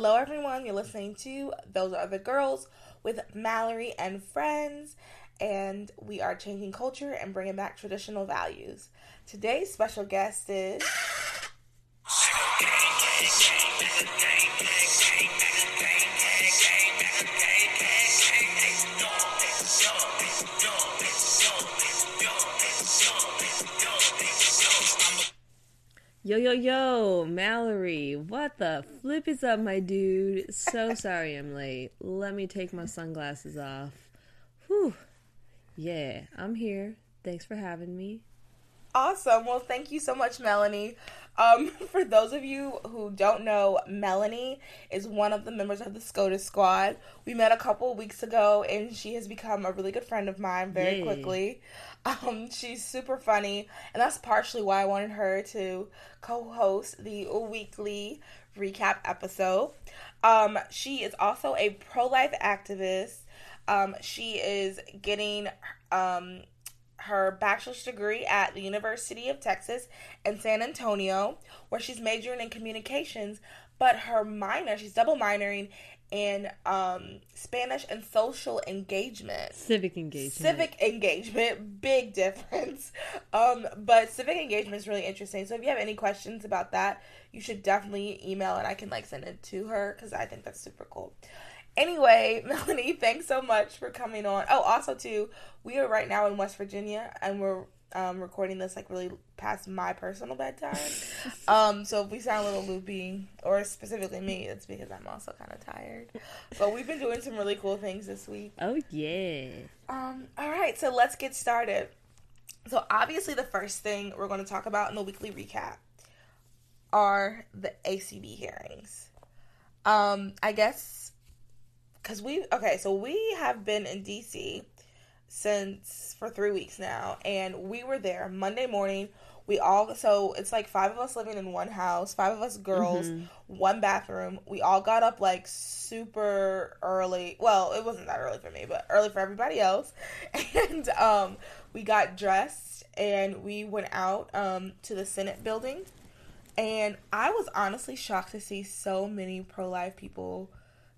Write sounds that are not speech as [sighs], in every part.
Hello, everyone. You're listening to Those Other Girls with Mallory and friends, and we are changing culture and bringing back traditional values. Today's special guest is. [laughs] Yo, yo, yo, Mallory, what the flip is up, my dude? So sorry I'm late. Let me take my sunglasses off. Whew. Yeah, I'm here. Thanks for having me. Awesome. Well, thank you so much, Melanie. Um, [laughs] for those of you who don't know, Melanie is one of the members of the SCOTUS squad. We met a couple weeks ago, and she has become a really good friend of mine very Yay. quickly. [laughs] Um, she's super funny, and that's partially why I wanted her to co-host the weekly recap episode. Um, she is also a pro-life activist. Um, she is getting um, her bachelor's degree at the University of Texas in San Antonio, where she's majoring in communications. But her minor, she's double minoring in um, Spanish and social engagement. Civic engagement. Civic engagement, big difference. Um, but civic engagement is really interesting. So if you have any questions about that, you should definitely email and I can like send it to her because I think that's super cool. Anyway, [laughs] Melanie, thanks so much for coming on. Oh, also too, we are right now in West Virginia and we're um, recording this like really past my personal bedtime. [laughs] um, so if we sound a little loopy, or specifically me, it's because I'm also kind of tired. But we've been doing some really cool things this week. Oh, yeah. Um, all right, so let's get started. So obviously, the first thing we're going to talk about in the weekly recap are the ACB hearings. Um, I guess because we okay, so we have been in DC since for three weeks now, and we were there Monday morning. We all so it's like five of us living in one house, five of us girls, one bathroom. We all got up like super early. Well, it wasn't that early for me, but early for everybody else. [laughs] And um, we got dressed and we went out um, to the Senate building. And I was honestly shocked to see so many pro life people,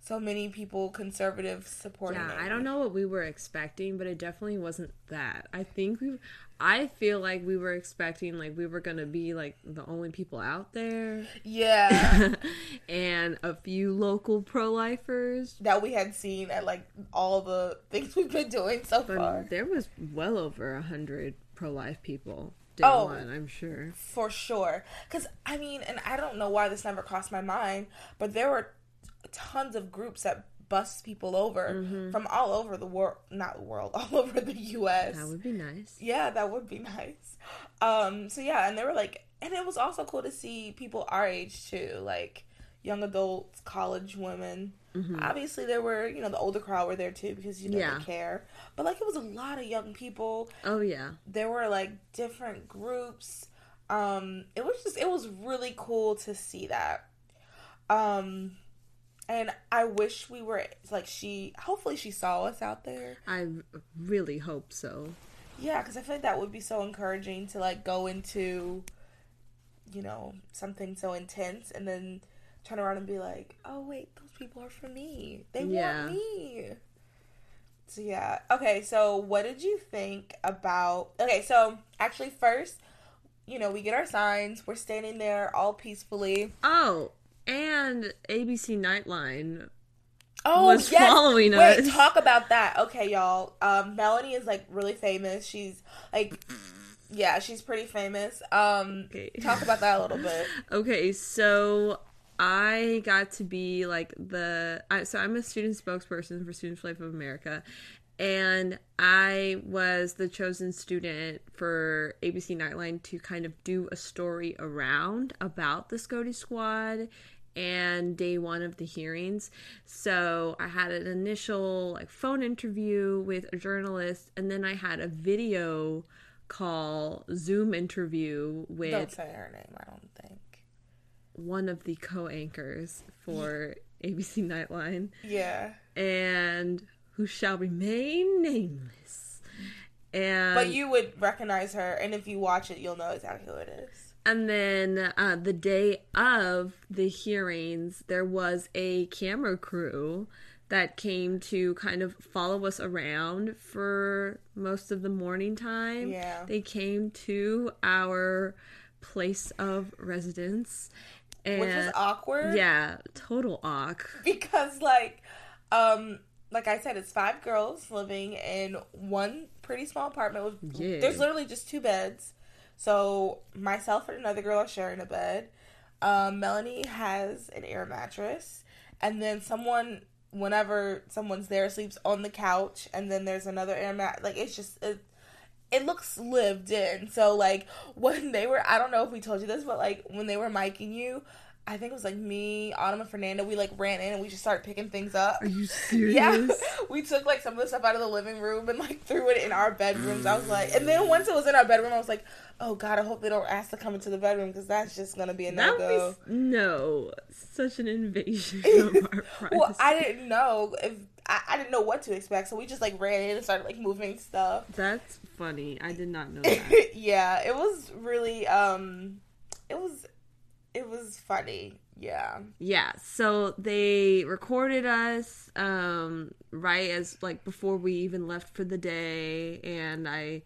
so many people conservative supporting. Yeah, it. I don't know what we were expecting, but it definitely wasn't that. I think we, I feel like we were expecting like we were gonna be like the only people out there, Yeah, [laughs] and a few local pro-lifers. that we had seen at like all the things we've been doing so far. There was well over a hundred pro-life people. Day Oh. one, I'm sure. For sure. Because, I mean, and I don't know why this never crossed my mind, but there were tons of groups that bust people over from all over the world. Not the world, [laughs] all over the U.S. That would be nice. yeah, that would be nice. Um, so, yeah, and they were like, and it was also cool to see people our age too, like young adults, college women. Obviously, there were, you know, the older crowd were there too because, you know, Yeah. they care. But, like, it was a lot of young people Oh yeah. there were like different groups um it was just it was really cool to see that um and i wish we were like she hopefully she saw us out there. I really hope so. yeah because i feel like that would be so encouraging to like go into you know something so intense and then turn around and be like oh wait those people are for me. They Yeah. want me. So yeah. Okay so what did you think about okay so actually first you know we get our signs. We're standing there all peacefully. Oh, and ABC Nightline. oh Was yes following wait us. talk about that okay y'all um melanie is like really famous she's like yeah she's pretty famous um Okay. talk about that a little bit [laughs] Okay, so I got to be like the I, so I'm a student spokesperson for Students for Life of America, and I was the chosen student for ABC Nightline to kind of do a story around about the SCOTUS Squad and day one of the hearings. So I had an initial like phone interview with a journalist, and then I had a video call Zoom interview with Don't say her name. I don't think. one of the co-anchors for [laughs] ABC Nightline, Yeah, and who shall remain nameless. And but you would recognize her, and if you watch it, you'll know exactly who it is. And then uh, the day of the hearings, there was a camera crew that came to kind of follow us around for most of the morning time. Yeah. They came to our place of residence. And Which was awkward. Yeah, total awk. [laughs] because like um like I said, it's five girls living in one pretty small apartment with Yeah. there's literally just two beds. So myself and another girl are sharing a bed. Um, Melanie has an air mattress, and then someone whenever someone's there sleeps on the couch, and then there's another air mat. Like it's just it, it looks lived in. So like [laughs] when they were, I don't know if we told you this, but like when they were miking you, I think it was like me, Autumn, and Fernando. We like ran in and we just started picking things up. Are you [laughs] serious? Yeah, [laughs] we took like some of the stuff out of the living room and like threw it in our bedrooms. I was like, and then once it was in our bedroom, I was like, oh god, I hope they don't ask to come into the bedroom because that's just gonna be a no That would be go. no, such an invasion [laughs] of our privacy. Well, I didn't know if I, I didn't know what to expect, so we just like ran in and started like moving stuff. That's funny. I did not know that. yeah, it was really um, it was it was funny. Yeah, yeah so they recorded us um right as like before we even left for the day and i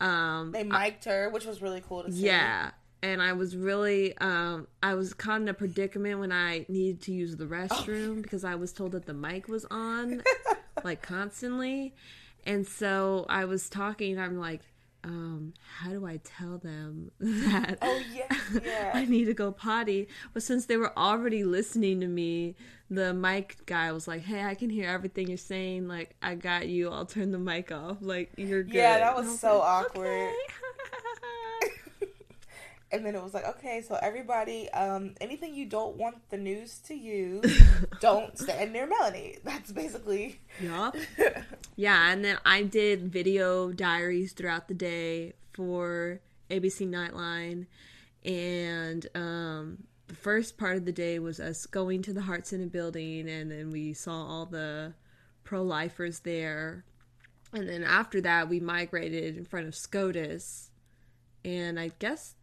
um they mic'd her, which was really cool to see. yeah and i was really um i was caught in a predicament when i needed to use the restroom because i was told that the mic was on [laughs] like constantly and so i was talking i'm like um how do i tell them [laughs] that Oh yeah, yeah. [laughs] I need to go potty. But since they were already listening to me, the mic guy was like, "Hey, I can hear everything you're saying. Like, I got you. I'll turn the mic off. Like, you're good." Yeah, that was I so like, awkward. "Okay." And then it was like, okay, so everybody, um, anything you don't want the news to use, [laughs] don't stand near Melanie. That's basically. yup. [laughs] Yeah, and then I did video diaries throughout the day for ABC Nightline, and um, the first part of the day was us going to the Hart Senate building, and then we saw all the pro-lifers there, and then after that we migrated in front of SCOTUS, and I guess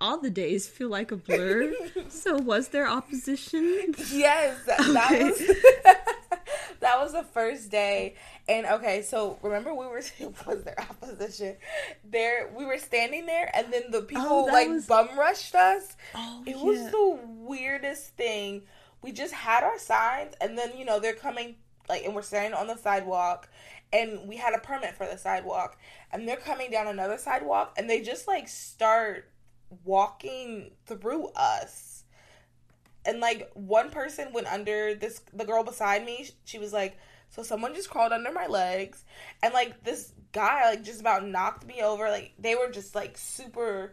all the days feel like a blur. [laughs] so was there opposition? Yes, that, [laughs] that was [laughs] that was the first day. And okay, so remember we were was there opposition? There we were standing there, and then the oh, people Oh, like was- bum rushed us. Oh, It was the weirdest thing. We just had our signs, and then you know they're coming like, and we're standing on the sidewalk, and we had a permit for the sidewalk, and they're coming down another sidewalk, and they just like start walking through us, and like one person went under this. The girl beside me, she was like, "So someone just crawled under my legs," and like this guy like just about knocked me over. Like they were just like super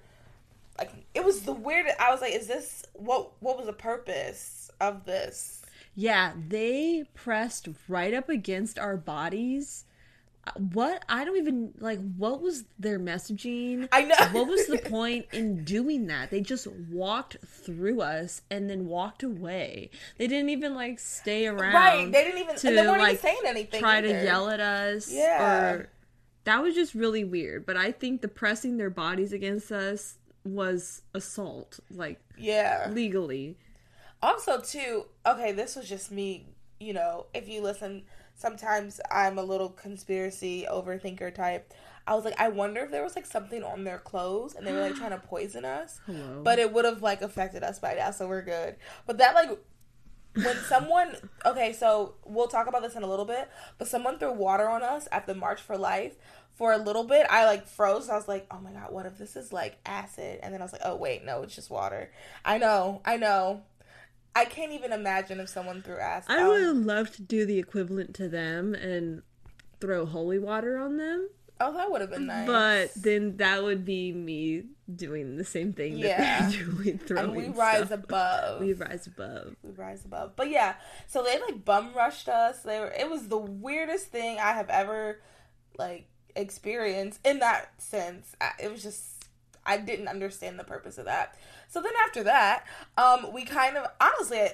like it was the weird I was like, "Is this what? What was the purpose of this?" Yeah, they pressed right up against our bodies. What I don't even like. What was their messaging? I know. What was the [laughs] point in doing that? They just walked through us and then walked away. They didn't even like stay around. Right? They didn't even. to they weren't like even saying anything. try either. to yell at us. Yeah. Or that was just really weird. But I think the pressing their bodies against us was assault, like Yeah. legally. Also, too. Okay, this was just me. You know, if you listen, sometimes I'm a little conspiracy overthinker type. I was like, I wonder if there was like something on their clothes and they were like trying to [gasps] poison us. Hello. But it would have like affected us by now, so we're good. But that like when [laughs] someone okay, so we'll talk about this in a little bit, but someone threw water on us at the March for Life. For a little bit, I like froze. I was like, "Oh my god, what if this is like acid?" And then I was like, "Oh wait, no, it's just water." I know, I know. I can't even imagine if someone threw acid. I would love to do the equivalent to them and throw holy water on them. Oh, that would have been nice. But then that would be me doing the same thing Yeah. [laughs] that they're doing, throwing and we rise stuff. above. We rise above. we rise above. But yeah, so they like bum rushed us. They were. It was the weirdest thing I have ever like experienced in that sense. I, it was just I didn't understand the purpose of that. So then after that, um, we kind of honestly.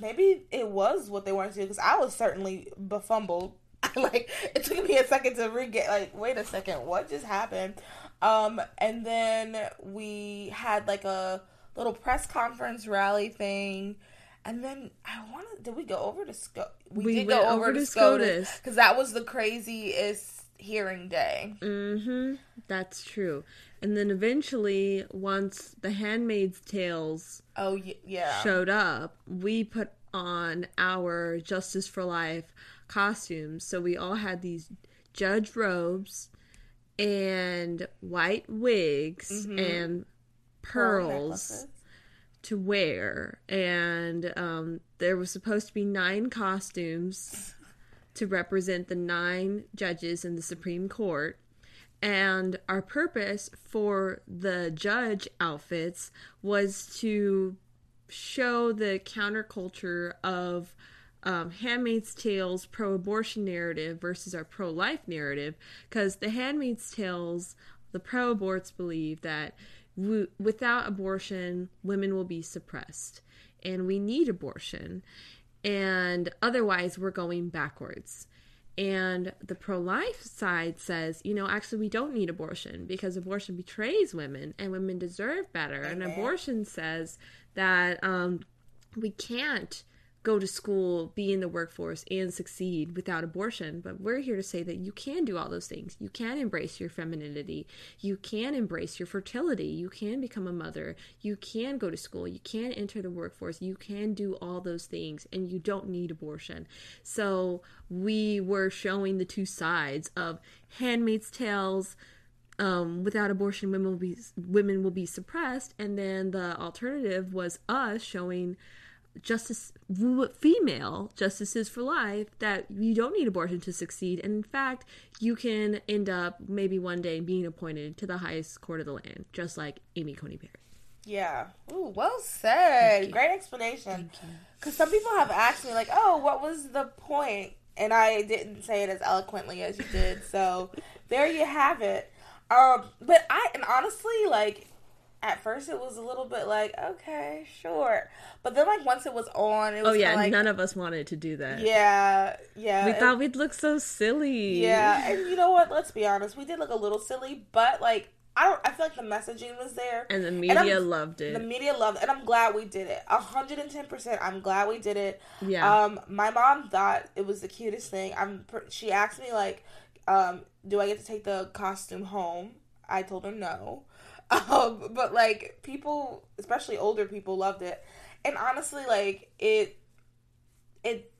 Maybe it was what they wanted to do because I was certainly befumbled. [laughs] like it took me a second to re get like, wait a second, what just happened? Um, and then we had like a little press conference rally thing. And then I wanted, did we go over to Sco? We, We did go over over to to SCOTUS SCOTUS. because that was the craziest hearing day. Mm-hmm. That's true. And then eventually, once the Handmaid's Tales Oh y- yeah, showed up, we put on our Justice for Life costumes. So we all had these judge robes and white wigs and pearls to wear. And um, there was supposed to be nine costumes [laughs] to represent the nine judges in the Supreme Court. And our purpose for the judge outfits was to show the counterculture of um, Handmaid's Tale's pro abortion narrative versus our pro life narrative. Because the Handmaid's Tales, the pro aborts believe that w- without abortion, women will be suppressed. And we need abortion. And otherwise, we're going backwards. And the pro life side says, you know, actually, we don't need abortion because abortion betrays women and women deserve better. And abortion says that um, we can't go to school, be in the workforce, and succeed without abortion. But we're here to say that you can do all those things. You can embrace your femininity. You can embrace your fertility. You can become a mother. You can go to school. You can enter the workforce. You can do all those things, and you don't need abortion. So we were showing the two sides of Handmaid's Tales um, without abortion, women will be women will be suppressed, and then the alternative was us showing justice female justices for life that you don't need abortion to succeed and in fact you can end up maybe one day being appointed to the highest court of the land just like amy coney barrett Yeah. Ooh, well said. Great explanation. Because some people have asked me, like, oh, what was the point? And I didn't say it as eloquently as you did. So there you have it. Um, but I, and honestly, like, at first it was a little bit like, okay, sure. But then, like, once it was on, it was oh yeah like, none of us wanted to do that yeah, yeah. we it- thought we'd look so silly yeah. And you know what? Let's be honest. We did look a little silly, but, like, I don't, I feel like the messaging was there. and the media loved it The media loved it, and I'm glad we did it. hundred and ten percent. I'm glad we did it. Yeah. Um, my mom thought it was the cutest thing. I'm. She asked me like, um, "Do I get to take the costume home?" I told her no. Um, but like people, especially older people, loved it, and honestly, like it, it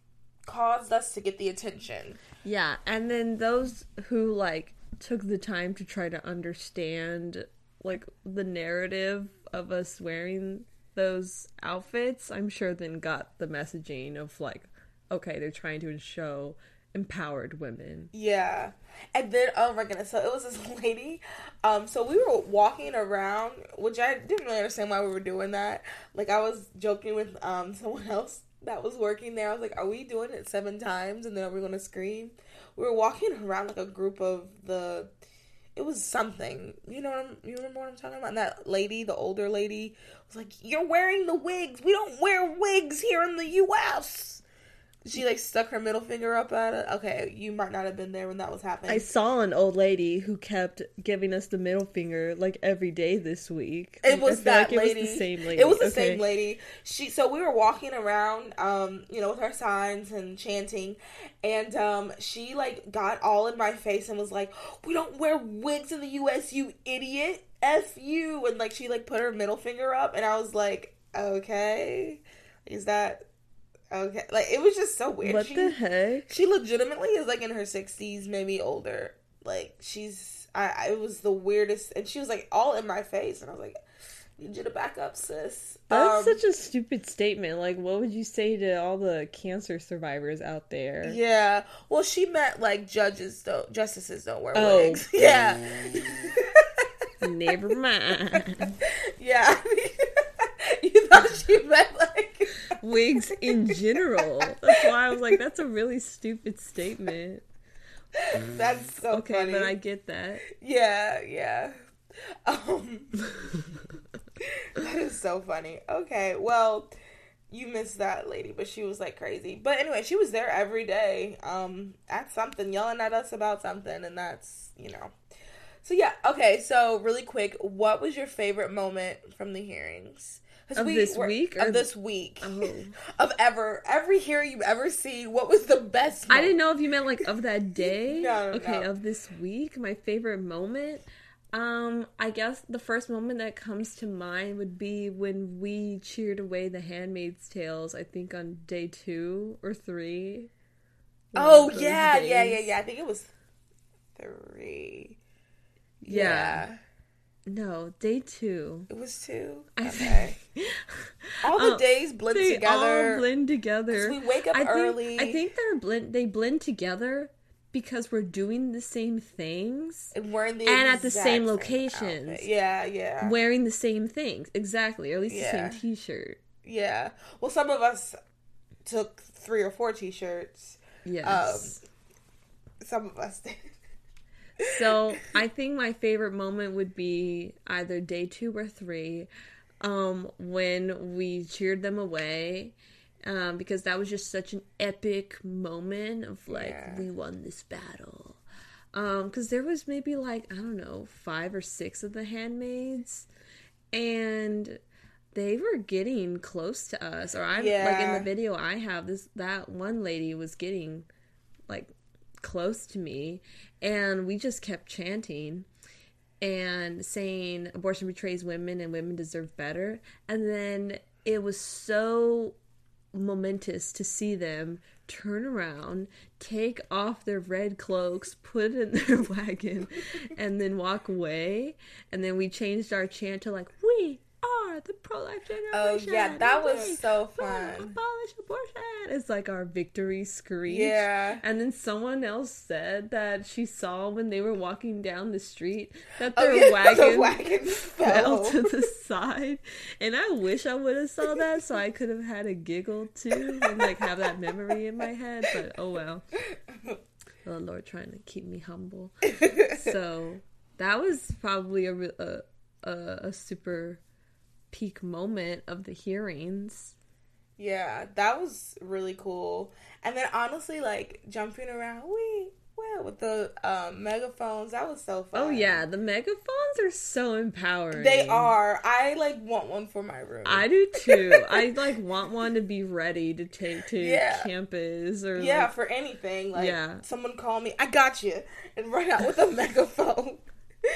caused us to get the attention. Yeah, and then those who like took the time to try to understand like the narrative of us wearing those outfits, I'm sure then got the messaging of like, okay, they're trying to show empowered women. Yeah. And then oh my goodness, so it was this [laughs] lady. Um, so we were walking around, which I didn't really understand why we were doing that. Like I was joking with um [laughs] someone else that was working there. I was like, Are we doing it seven times and then are we gonna scream? We were walking around like a group of the it was something. You know what I'm you remember what I'm talking about? And that lady, the older lady, was like, You're wearing the wigs. We don't wear wigs here in the US. She like stuck her middle finger up at it. Okay, you might not have been there when that was happening. I saw an old lady who kept giving us the middle finger like every day this week. It was that like lady. It was the same lady. It was the Okay. same lady. She so we were walking around, um, you know, with our signs and chanting, and um, she like got all in my face and was like, "We don't wear wigs in the U.S. You idiot! F you!" And like she like put her middle finger up, and I was like, "Okay, is that okay?" Like it was just so weird. What She- the heck? she legitimately is like in her 60s maybe older like she's I, I it was the weirdest and she was like all in my face and i was like Need you to back up, sis. That's Um, such a stupid statement. Like, what would you say to all the cancer survivors out there? Yeah. Well, she meant like judges don't, justices don't wear Oh. wigs. [laughs] Yeah. Never mind. [laughs] yeah. [laughs] you thought she meant like. Wigs in general. That's why I was like, that's a really stupid statement. That's so Okay, funny. but I get that. Yeah, yeah. Um, that is so funny. Okay, well, you missed that lady, but she was like crazy. But anyway, she was there every day, um, at something, yelling at us about something, and that's you know. So yeah, okay. So really quick, what was your favorite moment from the hearings? Of this we're- week or- Of this week. Oh. [laughs] of ever every hearing you've ever seen. What was the best? I didn't know if you meant like of that [laughs] day. No, no, okay, no. of this week, my favorite moment. Um, I guess the first moment that comes to mind would be when we cheered away the Handmaid's Tales. I think on day two or three. Oh of those yeah, yeah, yeah, yeah. I think it was three. Yeah. No, day two. It was two. I Okay. [laughs] all the Oh, days blend They together. all blend together. we wake up I think, early. I think they're blend. They blend together because we're doing the same things, and we're in the and at the same outfit. locations. Yeah, yeah, wearing the same things exactly, or at least Yeah. the same T-shirt. yeah. Well, some of us took three or four T-shirts. Yes. Um, some of us did. So I think my favorite moment would be either day two or three, um, when we cheered them away. Um, because that was just such an epic moment of like Yeah. we won this battle. Um, because there was maybe like I don't know five or six of the handmaids, and they were getting close to us. Or I'm like in the video I have this that one lady was getting like close to me and we just kept chanting and saying abortion betrays women and women deserve better. And then it was so momentous to see them turn around take off their red cloaks put it in [laughs] their wagon and then walk away. And then we changed our chant to like we are the pro-life generation. Oh yeah, that was so fun. abolish abortion it's like our victory screech Yeah. and then someone else said that she saw when they were walking down the street that Oh, their yeah, [laughs] wagon, the wagon fell fell. [laughs] to the side. And I wish I would have saw that so I could have had a giggle too and like have that memory in my head. But oh well. The Lord trying to keep me humble. [laughs] So that was probably a a, a, a super peak moment of the hearings. Yeah, that was really cool. And then honestly, like jumping around, we well with the um, megaphones, that was so fun. Oh yeah, the megaphones are so empowering. they are. I like want one for my room. I do too. [laughs] I like want one to be ready to take to Yeah. campus or yeah, like, for anything. Like Yeah. someone call me, I got you, and run out with a [laughs] megaphone.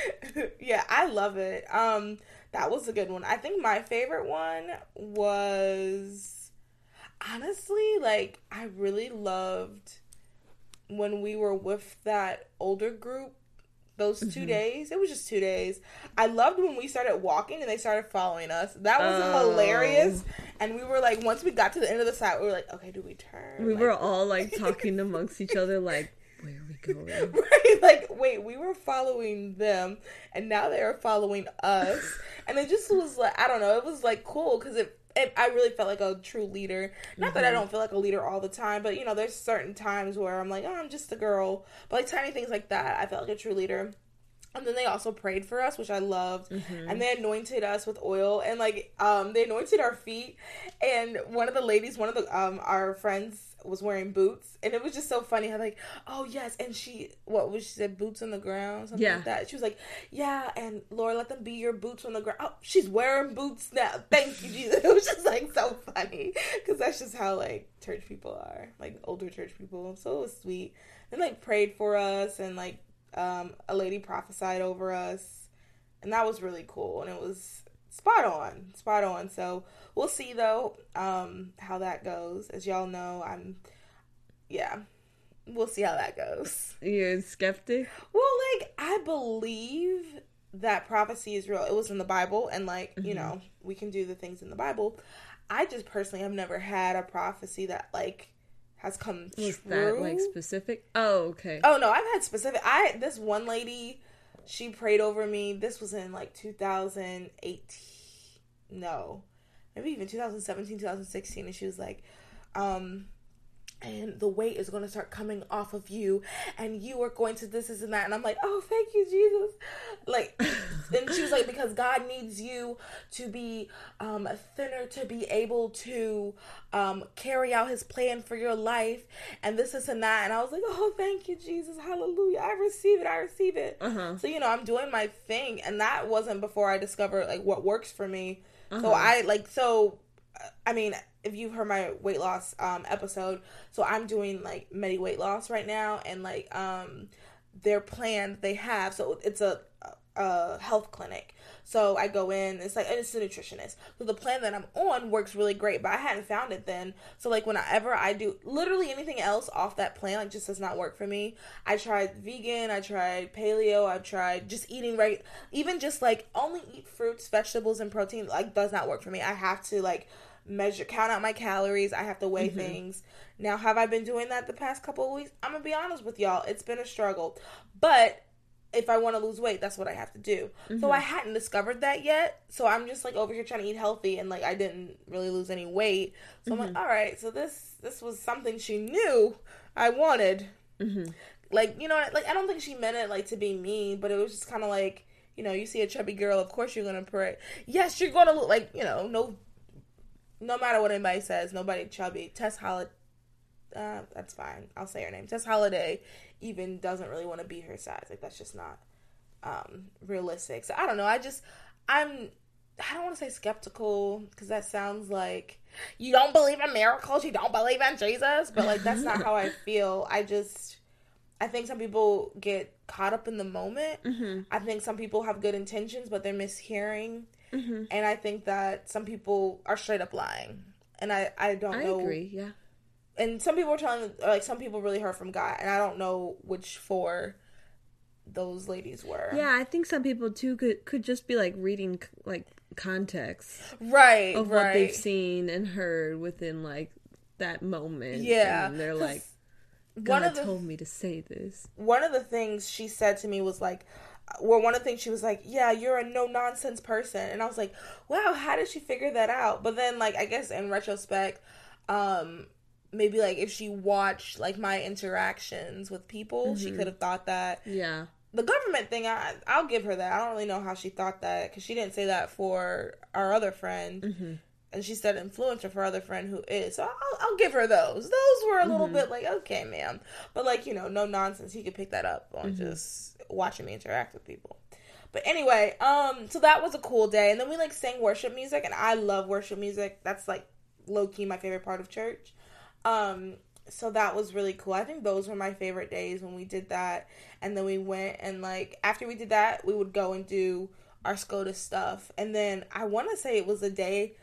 [laughs] yeah, I love it. Um, that was a good one. I think my favorite one was honestly like I really loved when we were with that older group. Those 2 Mm-hmm. days, it was just two days. I loved when we started walking and they started following us. That was Oh. hilarious. And we were like, once we got to the end of the side, we were like, okay, do we turn? we Like, were all like [laughs] talking amongst each other like going? [laughs] right? Like, wait, we were following them, and now they are following us, and it just was like, I don't know, it was like cool because it, it, I really felt like a true leader. Not that I don't feel like a leader all the time, but you know, there's certain times where I'm like, oh, I'm just a girl, but like tiny things like that, I felt like a true leader. And then they also prayed for us, which I loved. And they anointed us with oil and like um they anointed our feet. And one of the ladies, one of the um our friends was wearing boots. And it was just so funny how like, oh yes, and she what was she said, boots on the ground, something Yeah. like that. She was like, Yeah, and Laura, let them be your boots on the ground. Oh, she's wearing boots now. Thank you, Jesus. [laughs] It was just like so funny. Cause that's just how like church people are. Like older church people. So it was sweet. And like prayed for us and like um, a lady prophesied over us, and that was really cool. And it was spot on, spot on. So we'll see though um, how that goes. As y'all know, I'm yeah, we'll see how that goes. You're a skeptic? Well, like I believe that prophecy is real. It was in the Bible, and like you know, we can do the things in the Bible. I just personally have never had a prophecy that like has come Was true. that like specific? Oh, okay. Oh no, I've had specific. I this one lady, she prayed over me. This was in like 2018. No, maybe even 2017, 2016, and she was like, um. And the weight is going to start coming off of you, and you are going to this, this, and that. And I'm like, oh, thank you, Jesus. Like, [laughs] and she was like, because God needs you to be um, thinner to be able to um, carry out His plan for your life, and this, this, and that. And I was like, oh, thank you, Jesus, Hallelujah! I receive it, I receive it. Uh-huh. So you know, I'm doing my thing, and that wasn't before I discovered like what works for me. So Uh-huh. I like so. I mean, if you've heard my weight loss um episode, so I'm doing like medi weight loss right now, and like um their plan they have. So it's a a health clinic. So I go in. It's like and it's a nutritionist. So the plan that I'm on works really great, but I hadn't found it then. So like whenever I do literally anything else off that plan, like just does not work for me. I tried vegan. I tried paleo. I've tried just eating right. Even just like only eat fruits, vegetables, and protein. Like does not work for me. I have to like measure count out my calories i have to weigh mm-hmm. things. Now have i been doing that the past couple of weeks? I'm gonna be honest with y'all it's been a struggle. But if i want to lose weight that's what i have to do. So i mm-hmm. hadn't discovered that yet. So i'm just like over here trying to eat healthy and like i didn't really lose any weight. So i'm like mm-hmm. all right so this this was something she knew i wanted. Like you know like i don't think she meant it like to be mean but it was just kind of like you know you see a chubby girl of course you're gonna pray. Yes you're gonna look like you know no no matter what anybody says, nobody chubby. Tess Holliday, uh, that's fine. I'll say her name. Tess Holliday even doesn't really want to be her size. Like that's just not um, realistic. So I don't know. I just I'm I don't want to say skeptical because that sounds like you don't believe in miracles, you don't believe in Jesus, but like that's not how I [laughs] feel. I just I think some people get caught up in the moment. I think some people have good intentions, but they're mishearing. Mm-hmm. And I think that some people are straight up lying. And I, I don't I know. agree. Yeah. And some people are telling, like, some people really heard from God. And I don't know which four those ladies were. Yeah, I think some people too could could just be like reading like context Right, of right. what they've seen and heard within like that moment. Yeah, and they're like, one of the told me to say this. one of the things she said to me was like well one of the things she was like yeah you're a no nonsense person. And i was like wow how did she figure that out? But then like i guess in retrospect um maybe like if she watched like my interactions with people she could have thought that. Yeah. the government thing I, i'll give her that. I don't really know how she thought that because she didn't say that for our other friend and she said influencer for our other friend who is. So I'll, I'll give her those. Those were a little bit like okay ma'am. But like you know no nonsense. He could pick that up on just watching me interact with people. But anyway um so that was a cool day. And then we like sang worship music and i love worship music. That's like low-key my favorite part of church. Um so that was really cool. I think those were my favorite days when we did that. And then we went and like after we did that we would go and do our SCOTUS stuff. And then i want to say it was a day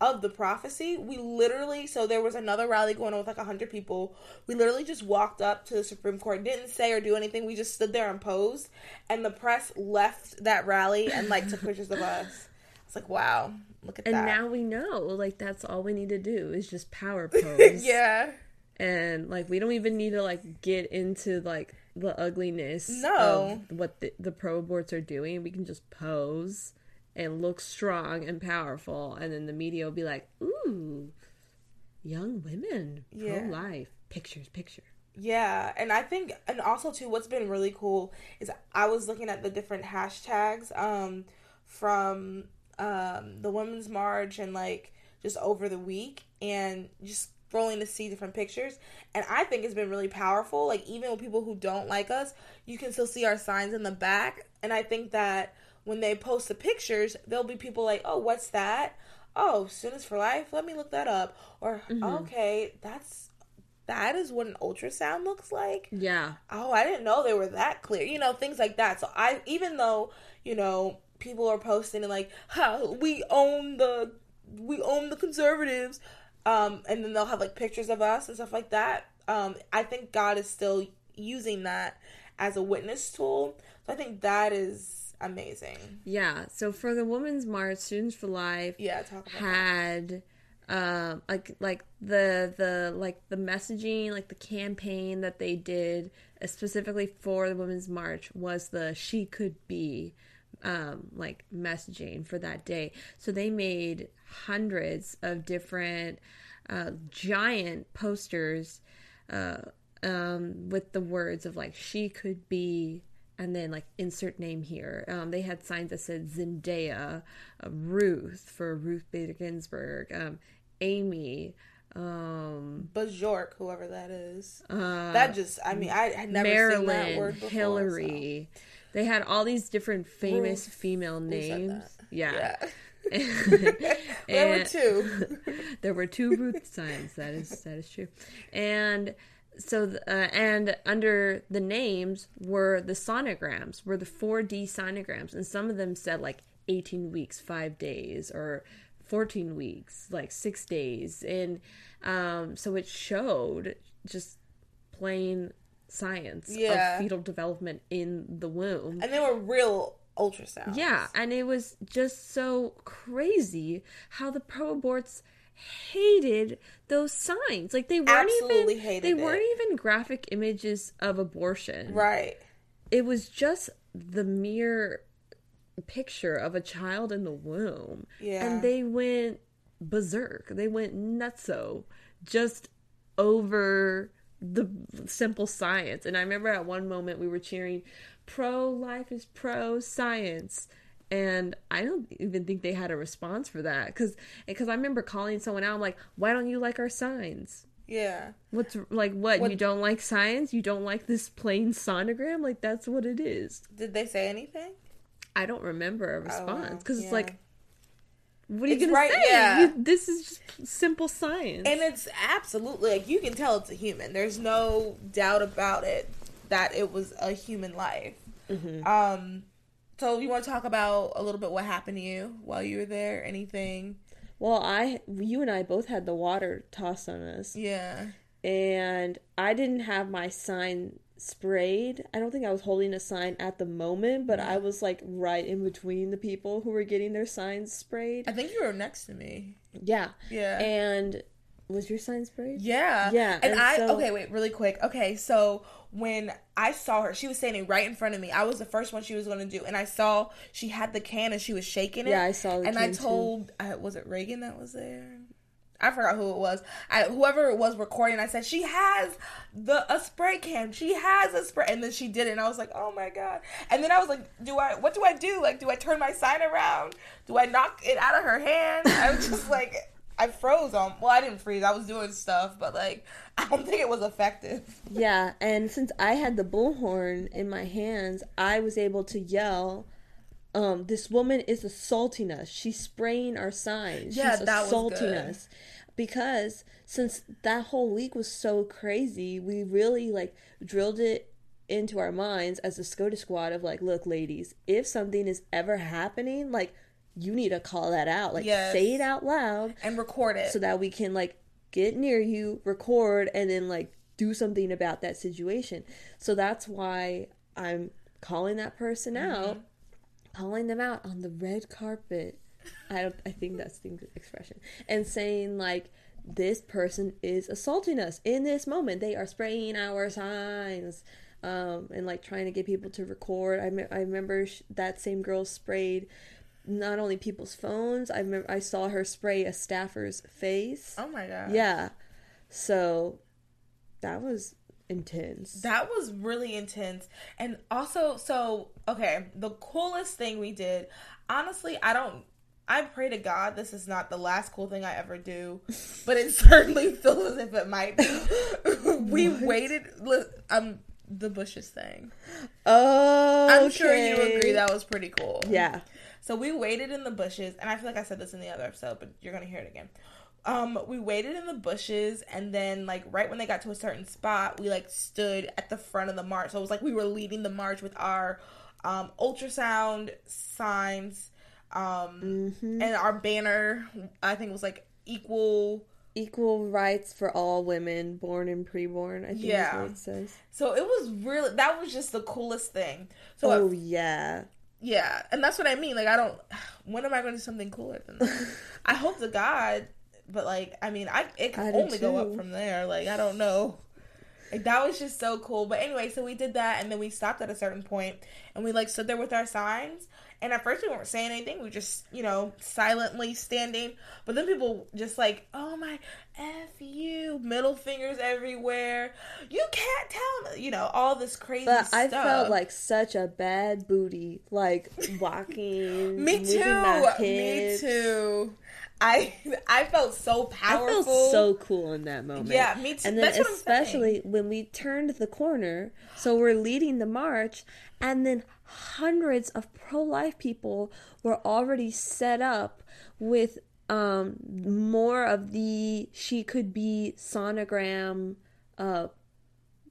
of the prophecy, we literally so there was another rally going on with like hundred people. We literally just walked up to the Supreme Court, didn't say or do anything. We just stood there and posed, and the press left that rally and like took pictures of us. It's like wow, look at And that. And now we know, like that's all we need to do is just power [laughs] pose. yeah, and like we don't even need to like get into like the ugliness No. of what the, the pro aborts are doing we can just pose and look strong and powerful and then the media will be like ooh young women Yeah. pro-life pictures picture Yeah, and I think, and also too, what's been really cool is I was looking at the different hashtags um, from um, the Women's March and like just over the week, and just scrolling to see different pictures, and I think it's been really powerful. Like even with people who don't like us, you can still see our signs in the back, and I think that when they post the pictures, there'll be people like, "Oh, what's that?" Oh, Students for Life. Let me look that up. Or okay, that's that is what an ultrasound looks like. yeah Oh, I didn't know they were that clear. You know, things like that. So I even though, you know, people are posting and like, how we own the we own the conservatives, um, and then they'll have like pictures of us and stuff like that. Um, I think God is still using that as a witness tool. So I think that is amazing. Yeah. So for the Women's March, Students for Life Yeah, talk about that. had um like like the the like the messaging like the campaign that they did uh, specifically for the women's march was the she could be um like messaging for that day so they made hundreds of different uh giant posters uh um with the words of like she could be and then like insert name here. Um, they had signs that said Zendaya, uh, Ruth for Ruth Bader Ginsburg, um, Amy, um, Bajork, whoever that is. uh, that just, I mean, I had never seen that word before. Hillary. They had all these different famous Ruth. female names. so. Yeah. Yeah. [laughs] there were two. [laughs] there were two Ruth signs. That is that is true, and so uh, and under the names were the sonograms, were the four D sonograms, and some of them said like eighteen weeks, five days, or fourteen weeks, like six days, and um, so it showed just plain science Yeah. of fetal development in the womb. And they were real ultrasounds. Yeah, and it was just so crazy how the pro aborts hated those signs. Like they weren't Absolutely even they it. weren't even graphic images of abortion. Right. It was just the mere picture of a child in the womb. Yeah. And they went berserk. They went nutso just over the simple science. And I remember at one moment we were cheering, pro life is pro science. And I don't even think they had a response for that because because I remember calling someone out. I'm like, why don't you like our signs? Yeah. What's like what, What- you don't like science? You don't like this plain sonogram? Like that's what it is. Did they say anything? I don't remember a response because Oh, yeah. it's like, what are you gonna right- say? yeah. You- this is just simple science. And it's absolutely like you can tell it's a human. There's no doubt about it that it was a human life. Mm-hmm. Um, so you want to talk about a little bit what happened to you while you were there? Anything? well, I, you and I both had the water tossed on us, Yeah. and I didn't have my sign sprayed. I don't think I was holding a sign at the moment, but I was like right in between the people who were getting their signs sprayed. I think you were next to me. Yeah, Yeah. and was your sign sprayed? Yeah. Yeah, And, and I so- okay, wait, really quick. Okay, so when I saw her, she was standing right in front of me. I was the first one she was going to do, and I saw she had the can and she was shaking it. Yeah, I saw the And I told, uh, was it Reagan that was there? I forgot who it was. I, whoever it was recording, I said she has the a spray can. She has a spray, and then she did it, and I was like, oh my god. And then I was like, do I? What do I do? Like, do I turn my sign around? Do I knock it out of her hand? I was just like, I froze on. Well, I didn't freeze. I was doing stuff, but like, [laughs] I don't think it was effective. [laughs] Yeah, and since I had the bullhorn in my hands, I was able to yell, um, this woman is assaulting us. She's spraying our signs. Yeah, She's that was assaulting us. Because since that whole week was so crazy, we really like drilled it into our minds as a SCOTUS squad of like, look, ladies, if something is ever happening, like you need to call that out. Like Yes. say it out loud And record it. so that we can like get near you, record, and then like do something about that situation. So that's why I'm calling that person Mm-hmm. out, calling them out on the red carpet. I don't. I think that's the expression, and saying like this person is assaulting us in this moment. They are spraying our signs. Um, and like trying to get people to record. I, me- I remember sh- that same girl sprayed not only people's phones. I remember I saw her spray a staffer's face. oh my god. Yeah. So that was intense. That was really intense. And also, so, okay, the coolest thing we did, honestly, I don't, I pray to God this is not the last cool thing I ever do, but it [laughs] certainly feels as if it might be. [laughs] we waited, li- um, the bushes thing. oh, I'm sure you agree that was pretty cool. Yeah. So we waited in the bushes, and I feel like I said this in the other episode, but you're gonna hear it again. Um, we waited in the bushes, and then like right when they got to a certain spot, we like stood at the front of the march. So it was like we were leading the march with our um, ultrasound signs, um, Mm-hmm. and our banner. I think it was like equal. Equal rights for all women, born and preborn. I think Yeah. is what it says. So it was really that was just the coolest thing. So Oh yeah. Yeah, and that's what I mean. Like, I don't. [sighs] When am I going to do something cooler than that? [laughs] I hope to God, but like, I mean, I it can I only go up from there. Like, I don't know. Like that was just so cool. But anyway, so we did that, and then we stopped at a certain point, and we like stood there with our signs. And at first we weren't saying anything. We were just, you know, silently standing. But then people just like, oh my, f you, middle fingers everywhere. You can't tell, me," you know, all this crazy But stuff. I felt like such a bad booty, like walking. [laughs] Me too. my Me too. I I felt so powerful. I felt so cool in that moment. Yeah, me too. And then That's especially when we turned the corner, so we're leading the march, and then hundreds of pro-life people were already set up with um more of the she could be sonogram uh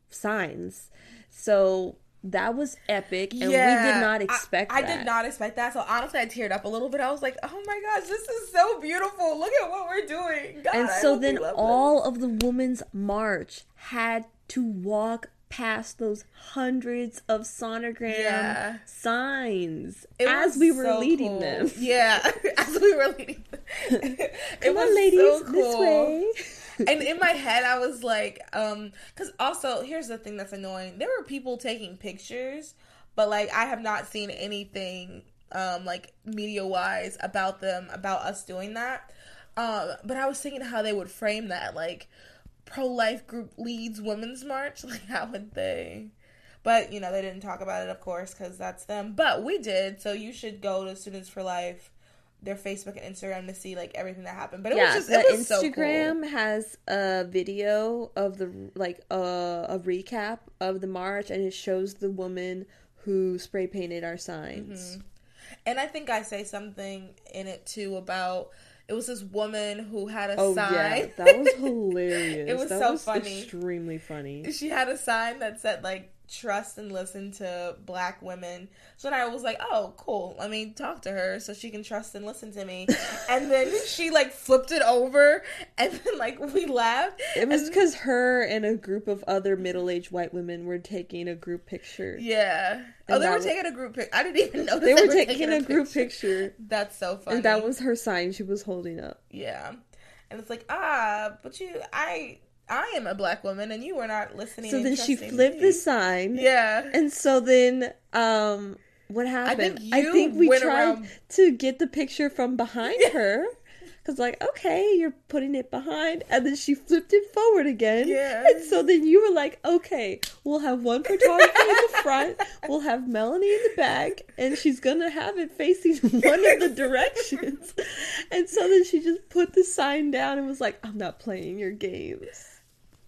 signs. So that was epic and we did not expect I, that. did not expect that. So honestly, I teared up a little bit. I was like, "Oh my gosh, this is so beautiful! Look at what we're doing!" God, And so then all of the women's march had to walk past those hundreds of sonogram Yeah. signs It as we were so leading cool. them. Yeah, [laughs] as we were leading them. Come on, ladies, so this way. [laughs] and in my head i was like um because also here's the thing that's annoying. There were people taking pictures but like i have not seen anything um like media wise about them about us doing that. Um but i was thinking how they would frame that like pro-life group leads women's march. [laughs] Like how would they? But you know they didn't talk about it of course because that's them. But we did so you should go to students for life their facebook and instagram to see like everything that happened but it yeah, was just the it was so cool. Instagram has a video of the like uh, a recap of the march, and it shows the woman who spray painted our signs. And I think I say something in it too about it was this woman who had a Oh sign. yeah, that was [laughs] hilarious. It was that so was funny. extremely funny. she had a sign that said like trust and listen to black women. So then I was like, oh, cool. Let me talk to her so she can trust and listen to me. [laughs] and then she like flipped it over, and then like we laughed. It was And- because her and a group of other middle-aged white women were taking a group picture. yeah. Oh, they were was- taking a group pic. I didn't even know They were taking a group picture, That's so funny. and that was her sign she was holding up. Yeah. And it's like, ah, but you, I, I am a black woman, and you were not listening. So then she flipped me. the sign, Yeah. and so then um, what happened? I think you we went tried around- to get the picture from behind her. Cause like okay, you're putting it behind, and then she flipped it forward again. Yeah. And so then you were like, okay, we'll have one photographer in the front, [laughs] we'll have Melanie in the back, and she's gonna have it facing [laughs] one of the directions. And so then she just put the sign down and was like, I'm not playing your games.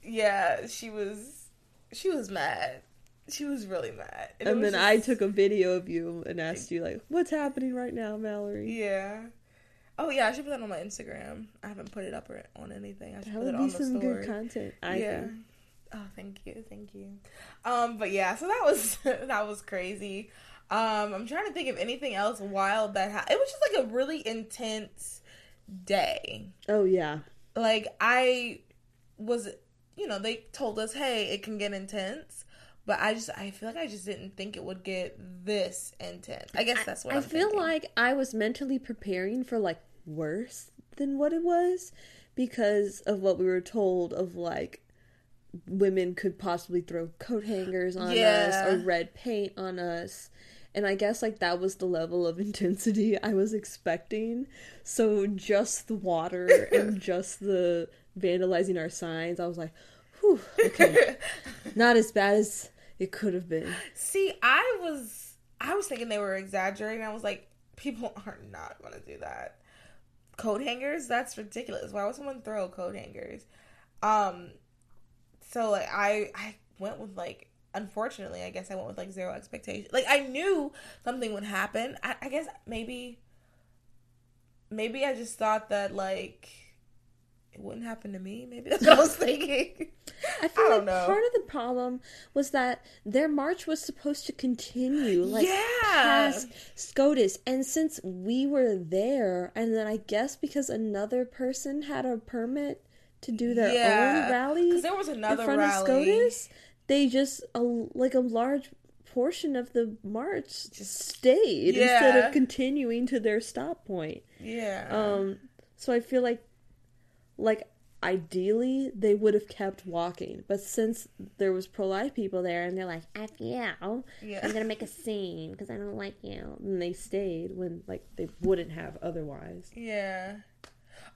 Yeah. She was, she was mad. She was really mad. And was then I took a video of you and asked you like, what's happening right now, Mallory? Yeah. Oh yeah, I should put that on my Instagram. I haven't put it up or on anything. I should That put would it be on the some story. good content. I yeah. think. Oh, thank you, thank you. Um, but yeah, so that was [laughs] that was crazy. Um, I'm trying to think of anything else wild that ha- it was just like a really intense day. Oh yeah. Like I was, you know, they told us, hey, it can get intense. But I just, I feel like I just didn't think it would get this intense. I guess that's what I I'm feel thinking. like I was mentally preparing for like worse than what it was because of what we were told of like women could possibly throw coat hangers on Yeah. us or red paint on us. And I guess like that was the level of [laughs] intensity I was expecting. So just the water [laughs] and just the vandalizing our signs, I was like, whew, okay. [laughs] Not as bad as it could have been. See, I was I was thinking they were exaggerating. I was like, people are not gonna do that. Coat hangers? That's ridiculous. Why would someone throw coat hangers? Um so like I I went with like unfortunately I guess I went with like zero expectation. Like I knew something would happen. I, I guess maybe maybe I just thought that like it wouldn't happen to me. Maybe that's what I was thinking. [laughs] I feel [laughs] I like know. part of the problem was that their march was supposed to continue, like Yeah. past SCOTUS, and since we were there, and then I guess because another person had a permit to do their Yeah. own rally 'Cause there was in another front rally. of SCOTUS, they just a, like a large portion of the march stayed instead of continuing to their stop point. Yeah. Um, so I feel like, like ideally they would have kept walking, but since there was pro life people there and they're like, "F you, Yeah. I'm gonna make a scene because I don't like you," and they stayed when like they wouldn't have otherwise. Yeah.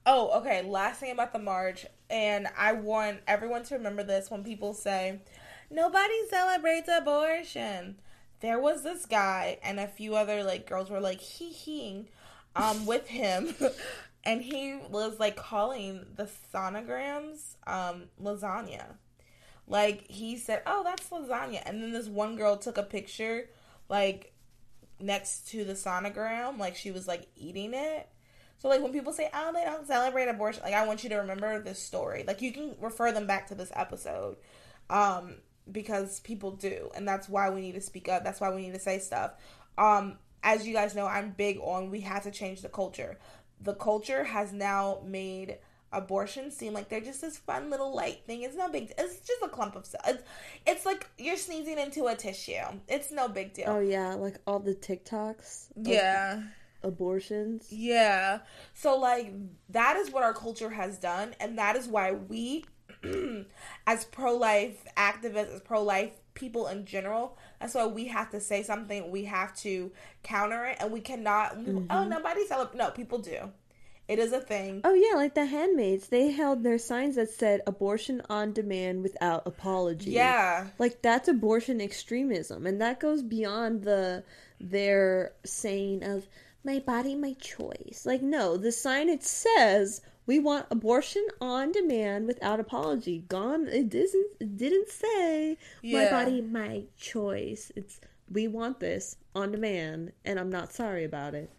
Oh, okay. Last thing about the march, and I want everyone to remember this when people say, nobody celebrates abortion. There was this guy, and a few other like girls were like hee heeing um, with him, [laughs] and he was like calling the sonograms um, lasagna. Like he said, "Oh, that's lasagna," and then this one girl took a picture, like next to the sonogram, like she was like eating it. So like when people say, "Oh, they don't celebrate abortion," like I want you to remember this story. Like you can refer them back to this episode, um, because people do, and that's why we need to speak up. That's why we need to say stuff. Um, as you guys know, I'm big on we have to change the culture. The culture has now made abortion seem like they're just this fun little light thing. It's no big. It's just a clump of cells. It's, it's like you're sneezing into a tissue. It's no big deal. Oh yeah, like all the TikToks. yeah. abortions. Yeah. So like that is what our culture has done and that is why we [clears throat] as pro-life activists, as pro-life people in general, that's why we have to say something. We have to counter it and we cannot oh mm-hmm. nobody celebrate no, people do. It is a thing. Oh yeah, like the handmaids, they held their signs that said "abortion on demand without apology." Yeah. like that's abortion extremism, and that goes beyond the their saying of "my body, my choice." Like, no, the sign it says we want abortion on demand without apology. Gone. It isn't. It didn't say my body, my choice. It's we want this on demand, and I'm not sorry about it.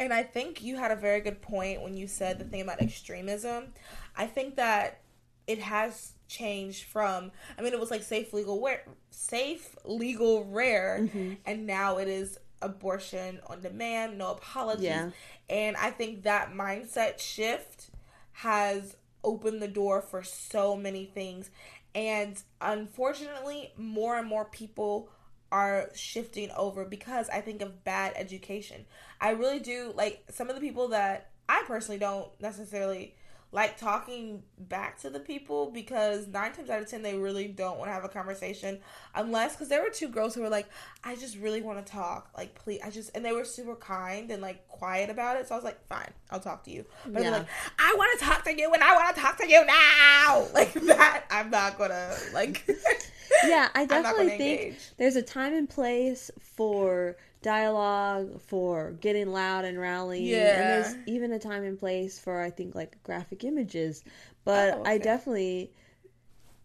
And I think you had a very good point when you said the thing about extremism. I think that it has changed from I mean it was like safe legal rare, safe legal rare Mm-hmm. and now it is abortion on demand, no apologies. Yeah. And I think that mindset shift has opened the door for so many things and unfortunately more and more people are shifting over because I think of bad education. I really do like some of the people that I personally don't necessarily like talking back to the people because nine times out of ten they really don't want to have a conversation unless because there were two girls who were like I just really want to talk like please I just and they were super kind and like quiet about it so I was like fine I'll talk to you but Yeah. like I want to talk to you and I want to talk to you now [laughs] like that I'm not gonna like [laughs] yeah, I definitely think engage. there's a time and place for dialogue, for getting loud and rallying. Yeah. And there's even a time and place for I think like graphic images. But Oh, I definitely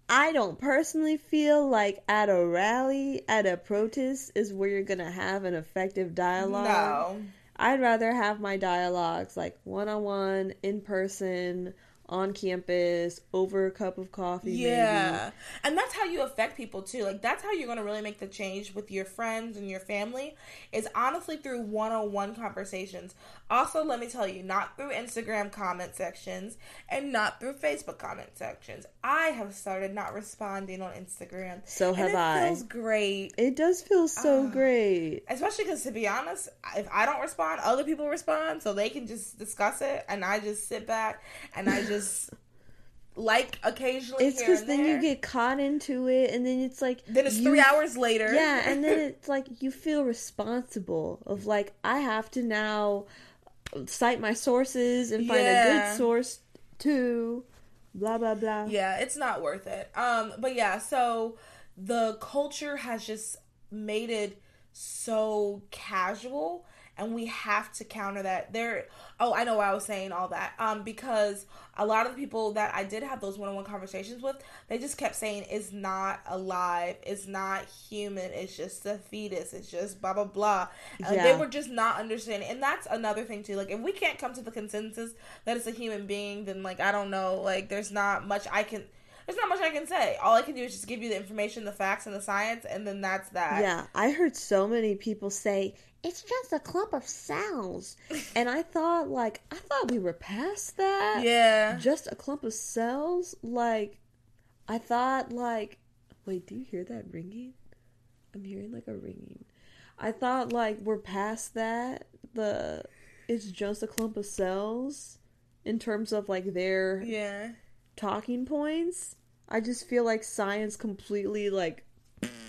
I don't personally feel like at a rally, at a protest is where you're gonna have an effective dialogue. no I'd rather have my dialogues like one on one, in person, on campus, over a cup of coffee. Yeah. And that's how you affect people too. Like that's how you're going to really make the change with your friends and your family is honestly through one-on-one conversations. Also, let me tell you, not through Instagram comment sections and not through Facebook comment sections. I have started not responding on Instagram. So have it I. feels great. It does feel so Ah. great. Especially because, to be honest, if I don't respond, other people respond, so they can just discuss it, and I just sit back and I just [laughs] like occasionally. It's because then you get caught into it, and then it's like Then it's you- three hours later. Yeah, and then [laughs] it's like you feel responsible of like I have to now cite my sources and find a good source too. Blah blah blah. yeah, it's not worth it. Um, but yeah, so the culture has just made it so casual and we have to counter that. There oh i know why i was saying all that. Um because a lot of the people that i did have those one-on-one conversations with they just kept saying it's not alive. It's not human. It's just a fetus. It's just blah blah blah. And they were just not understanding. And that's another thing too. Like if we can't come to the consensus that it's a human being then like i don't know. Like there's not much i can there's not much i can say. All i can do is just give you the information the facts and the science and then that's that. Yeah, I heard so many people say it's just a clump of cells, and I thought like I thought we were past that. yeah just a clump of cells. Like I thought like, wait, do you hear that ringing? I'm hearing like a ringing. I thought like we're past that. The it's just a clump of cells in terms of like their Yeah. talking points. I just feel like science completely like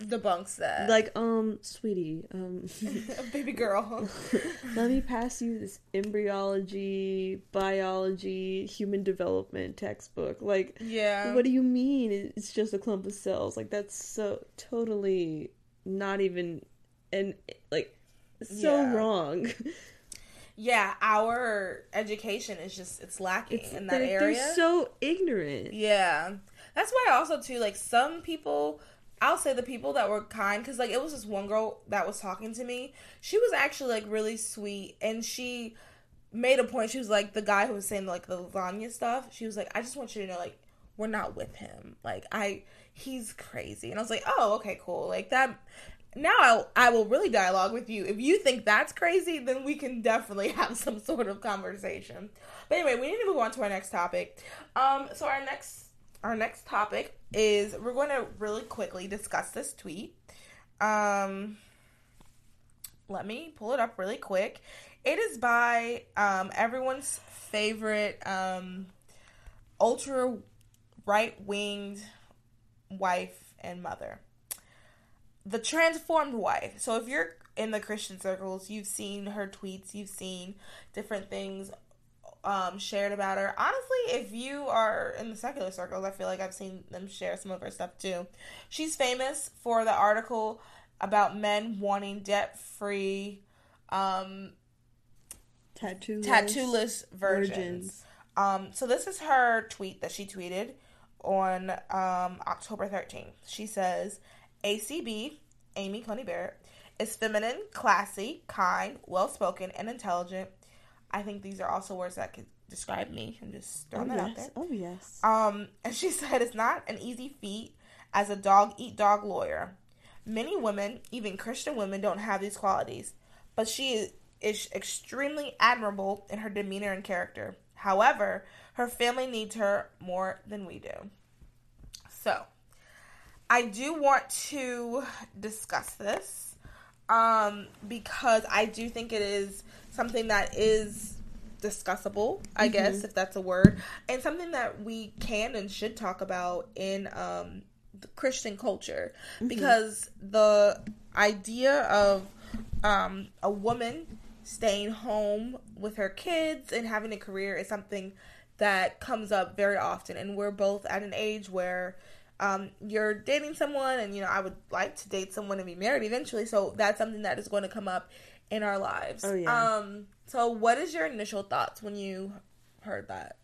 Debunks that. like um sweetie um [laughs] baby girl. [laughs] let me pass you this embryology biology human development textbook like yeah. what do you mean it's just a clump of cells like that's so totally not even and like so Yeah. wrong [laughs] yeah, our education is just it's lacking it's in that they're, area. they're so ignorant Yeah. That's why also too like some people I'll say the people that were kind cuz like it was this one girl that was talking to me. She was actually like really sweet and she made a point. She was like the guy who was saying like the lasagna stuff. She was like I just want you to know like we're not with him. Like I he's crazy. And I was like, "Oh, okay, cool." Like that now I, I will really dialogue with you. If you think that's crazy, then we can definitely [laughs] have some sort of conversation. But anyway, we need to move on to our next topic. Um, so our next our next topic is we're going to really quickly discuss this tweet. Um, let me pull it up really quick. It is by um, everyone's favorite um, ultra right winged wife and mother the transformed wife. So if you're in the Christian circles, you've seen her tweets, you've seen different things um, shared about her. Honestly, if you are in the secular circles, I feel like I've seen them share some of her stuff too. She's famous for the article about men wanting debt free, um, tattoo tattoo-less virgins. virgins. Um, so this is her tweet that she tweeted on um, October 13th. She says, ACB, Amy Coney Barrett, is feminine, classy, kind, well spoken, and intelligent. I think these are also words that could describe me. I'm just oh throwing that out there. oh yes Um, [laughs] and she said it's not an easy feat as a dog eat dog lawyer. Many women, even Christian women, don't have these qualities, but she is, is extremely admirable in her demeanor and character. However, her family needs her more than we do. So, I do want to discuss this um, because I do think it is something that is discussable, I guess, if that's a word, and something that we can and should talk about in um, the Christian culture. Because the idea of um, a woman staying home with her kids and having a career is something that comes up very often, and we're both at an age where um, you're dating someone, and you know, I would like to date someone and be married eventually. So that's something that is going to come up in our lives. Oh, yeah. Um. So, what is your initial thoughts when you heard that?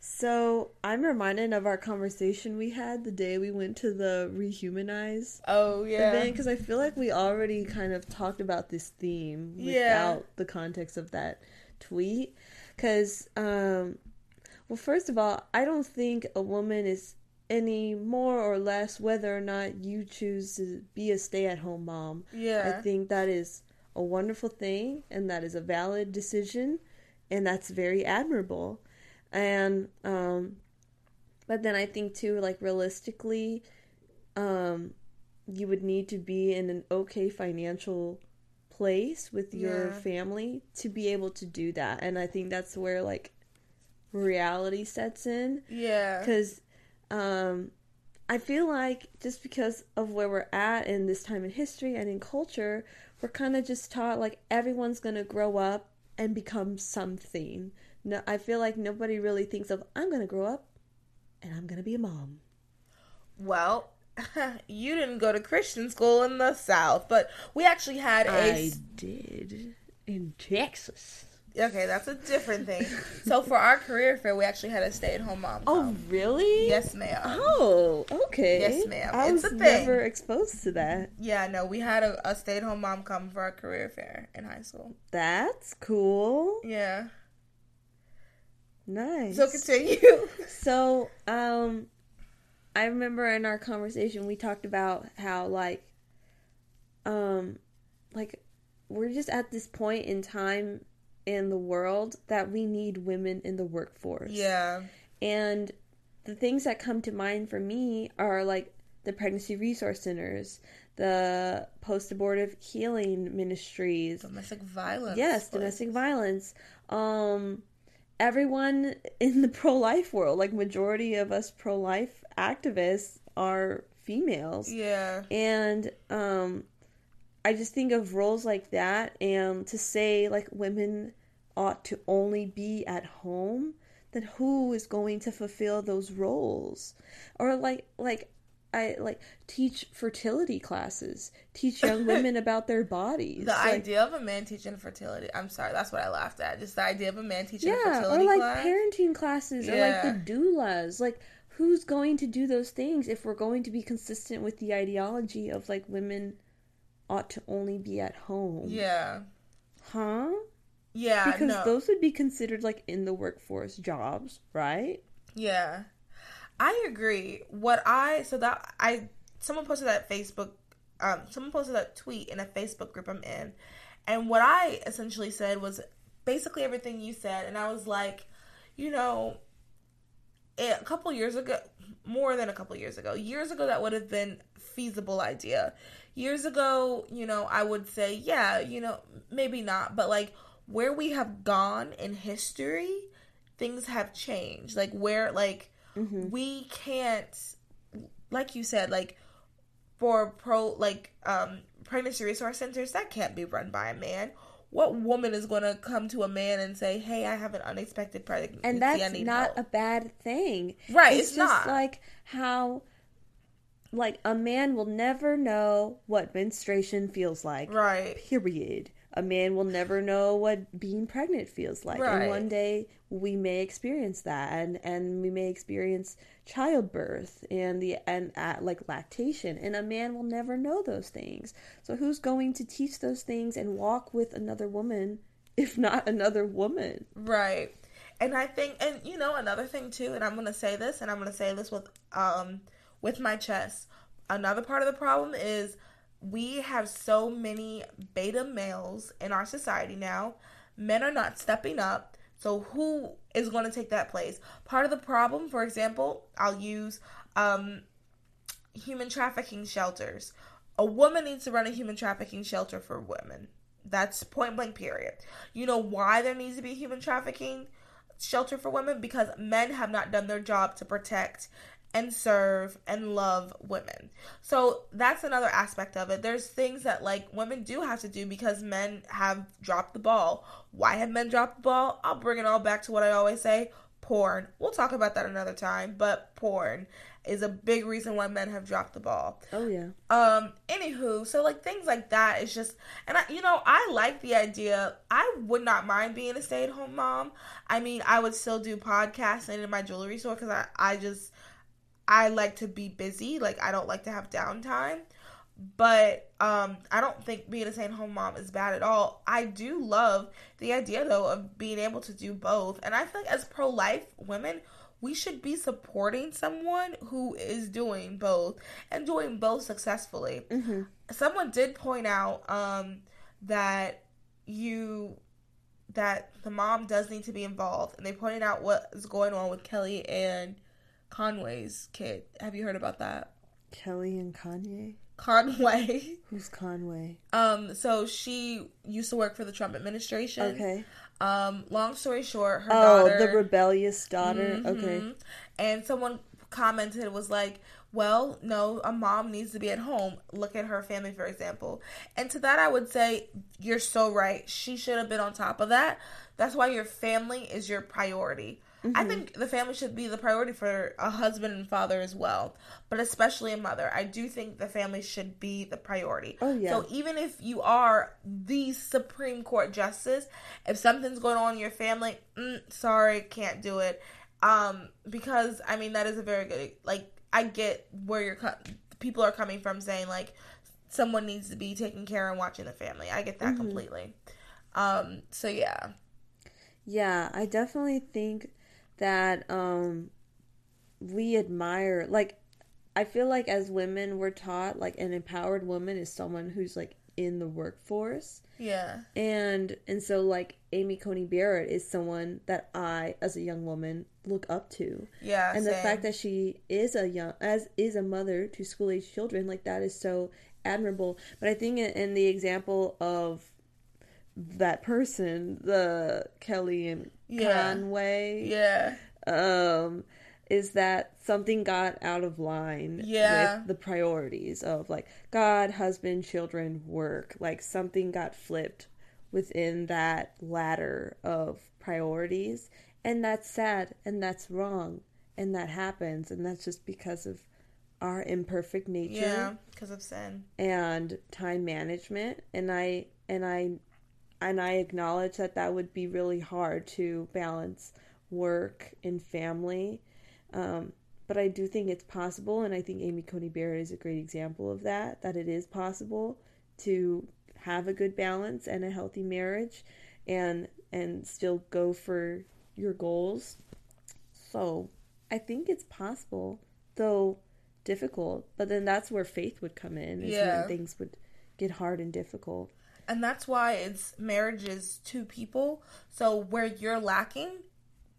So I'm reminded of our conversation we had the day we went to the Rehumanize Oh yeah. event because I feel like we already kind of talked about this theme without Yeah. the context of that tweet. Because, um, well, first of all, I don't think a woman is any more or less whether or not you choose to be a stay-at-home mom. Yeah. I think that is a wonderful thing and that is a valid decision and that's very admirable. And um but then I think too like realistically um you would need to be in an okay financial place with your Yeah. family to be able to do that. And I think that's where like reality sets in yeah. because um, I feel like just because of where we're at in this time in history and in culture, we're kind of just taught like everyone's gonna grow up and become something. No, I feel like nobody really thinks of I'm gonna grow up and I'm gonna be a mom. Well, [laughs] you didn't go to Christian school in the South, but we actually had a. I did in Texas. Okay, that's a different thing. so for our career fair, we actually had a stay-at-home mom. Oh, come. really? yes, ma'am. Oh, okay. Yes, ma'am. I It's was a thing. never exposed to that. Yeah, no, we had a, a stay-at-home mom come for our career fair in high school. That's cool. Yeah. Nice. So continue. [laughs] So, um, I remember in our conversation we talked about how like, um, like we're just at this point in time in the world that we need women in the workforce. yeah. And the things that come to mind for me are like the pregnancy resource centers, the post abortive healing ministries, Domestic violence. yes, like- domestic violence. Um, everyone in the [laughs] pro life world, like majority of us pro life activists, are females. Yeah. And um, I just think of roles like that, and to say like women ought to only be at home, then who is going to fulfill those roles? Or like like I like teach fertility classes, teach young [laughs] women about their bodies. The like, idea of a man teaching fertility. I'm sorry, that's what I laughed at. Just the idea of a man teaching yeah, fertility or like class. parenting classes, or like the doulas, like. Who's going to do those things if we're going to be consistent with the ideology of like women ought to only be at home? yeah. Huh? Yeah. Because no. those would be considered like in the workforce jobs, right? Yeah. I agree. What I so that I someone posted that Facebook um someone posted that tweet in a Facebook group I'm in. And what I essentially said was basically everything you said and I was like, you know, a couple years ago more than a couple years ago. Years ago that would have been feasible idea. Years ago, you know, I would say, yeah, you know, maybe not, but like where we have gone in history, things have changed. Like where like we can't like you said, like for pro like um pregnancy resource centers, that can't be run by a man. What woman is going to come to a man and say, "Hey, I have an unexpected pregnancy. And that's not help." a bad thing. Right, It's, it's just not. like how like a man will never know what menstruation feels like. right. Period. A man will never know what being pregnant feels like. Right. And one day we may experience that and and we may experience childbirth and the and uh, like lactation and a man will never know those things. So who's going to teach those things and walk with another woman if not another woman? Right. And I think and you know another thing too and I'm going to say this and I'm going to say this with um with my chest. Another part of the problem is we have so many beta males in our society now. Men are not stepping up. So who is going to take that place? Part of the problem, for example, I'll use um human trafficking shelters. A woman needs to run a human trafficking shelter for women. That's point blank, period. You know why there needs to be human trafficking shelter for women? Because men have not done their job to protect and serve and love women. So that's another aspect of it. There's things that like women do have to do because men have dropped the ball. Why have men dropped the ball? I'll bring it all back to what I always say porn. We'll talk about that another time, but porn is a big reason why men have dropped the ball. Oh yeah. Um, anywho, so like things like that is just, and I, you know, I like the idea. I would not mind being a stay at home mom. I mean, I would still do podcasting in my jewelry store because I, I just, I like to be busy. Like, I don't like to have downtime. But um, I don't think being a stay at home mom is bad at all. I do love the idea, though, of being able to do both. And I feel like as pro life women, we should be supporting someone who is doing both and doing both successfully. Mm-hmm. Someone did point out um, that you that the mom does need to be involved, and they pointed out what is going on with Kellyanne Conway's kid. Have you heard about that? Kellyanne Kanye. Conway. [laughs] Who's Conway? Um, so she used to work for the Trump administration. Okay. Um, long story short, her Oh, daughter the rebellious daughter. Okay. Mhm. And someone commented was like, "Well, no, a mom needs to be at home. Look at her family, for example." And to that, I would say, "You're so right. She should have been on top of that. That's why your family is your priority." I Mm-hmm. think the family should be the priority for a husband and father as well, but especially a mother. I do think the family should be the priority. Oh, yeah. So even if you are the Supreme Court justice, if something's going on in your family, mm, sorry, can't do it. Um, because I mean that is a very good. Like I get where you're co- people are coming from, saying like someone needs to be taking care and watching the family. I get that Mm-hmm. completely. Um, so yeah, Yeah, I definitely think that um we admire like I feel like as women we're taught like an empowered woman is someone who's like in the workforce. Yeah. And and so like Amy Coney Barrett is someone that I as a young woman look up to. Yeah. and the fact that she is a young as is a mother to school age children like that is so admirable. But I think in, in the example of that person, the Kellyanne Yeah. Conway, Yeah. um is that something got out of line Yeah. with the priorities of like god husband children work like something got flipped within that ladder of priorities and that's sad and that's wrong and that happens and that's just because of our imperfect nature Yeah. Because of sin. and time management and i and i and i acknowledge that that would be really hard to balance work and family. Um, but i do think it's possible and i think amy coney barrett is a great example of that that it is possible to have a good balance and a healthy marriage and and still go for your goals. So i think it's possible though difficult but then that's where faith would come in is Yeah. when things would get hard and difficult And that's why it's marriages two people. So where you're lacking,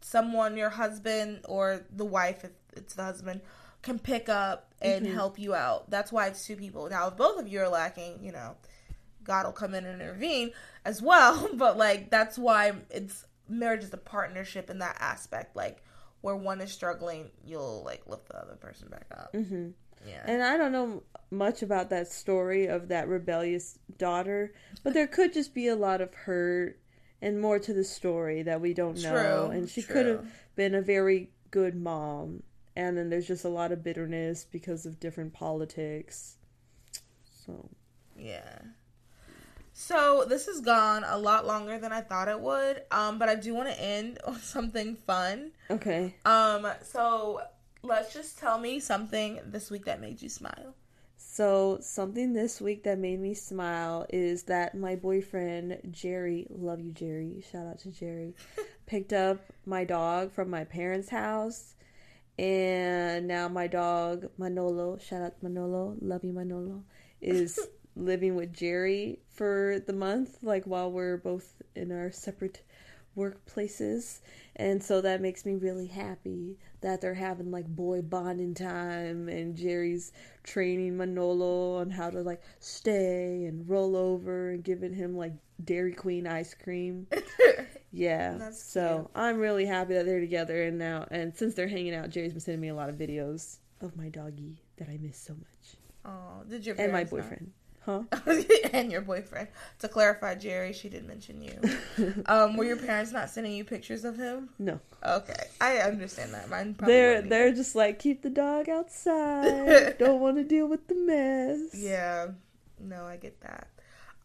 someone, your husband or the wife, if it's the husband, can pick up and help you out. That's why it's two people. Now, if both of you are lacking, you know, God will come in and intervene as well. [laughs] But like that's why it's marriage is a partnership in that aspect. Like where one is struggling, you'll like lift the other person back up. hmm Yeah. And I don't know much about that story of that rebellious daughter, but there could just be a lot of hurt and more to the story that we don't know. True, And she could have been a very good mom. And then there's just a lot of bitterness because of different politics. So, Yeah. So this has gone a lot longer than I thought it would. Um, but I do want to end [laughs] on something fun. okay. Um, so let's just tell me something this week that made you smile. So, something this week that made me smile is that my boyfriend, Jerry, love you, Jerry, shout out to Jerry, [laughs] picked up my dog from my parents' house. And now my dog, Manolo, shout out Manolo, love you, Manolo, is [laughs] living with Jerry for the month, like while we're both in our separate workplaces. And so that makes me really happy that they're having like boy bonding time and Jerry's training Manolo on how to like stay and roll over and giving him like Dairy Queen ice cream. [laughs] Yeah. That's so I'm really happy that they're together and now and since they're hanging out, Jerry's been sending me a lot of videos of my doggy that I miss so much. Oh, did your And my boyfriend? know? Huh? [laughs] and your boyfriend. To clarify, Jerry, she did mention you. [laughs] um, were your parents not sending you pictures of him? No. Okay, I understand that. Mine probably They're they're just like keep the dog outside. [laughs] Don't want to deal with the mess. Yeah, no, I get that.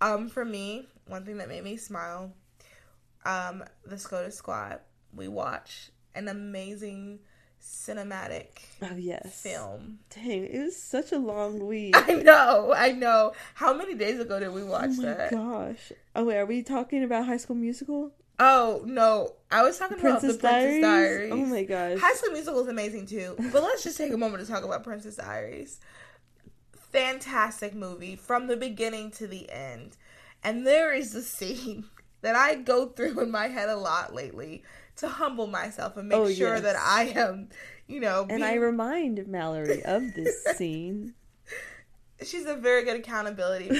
Um, for me, one thing that made me smile, um, the SCOTUS Squad. We watched an amazing cinematic Oh yes. film. Dang, it was such a long week. [laughs] I know, I know. How many days ago did we watch oh my that? gosh. Oh wait, are we talking about High School Musical? Oh no, I was talking Princess, about the Princess Diaries? Diaries. Oh my gosh. High School Musical is amazing too, but let's just take a moment to talk about Princess Diaries. Fantastic movie from the beginning to the end, and there is a scene [laughs] that I go through in my head a lot lately to humble myself and make Oh, sure that. I am, you know, and I remind Mallory of this [laughs] scene. she's a very good accountability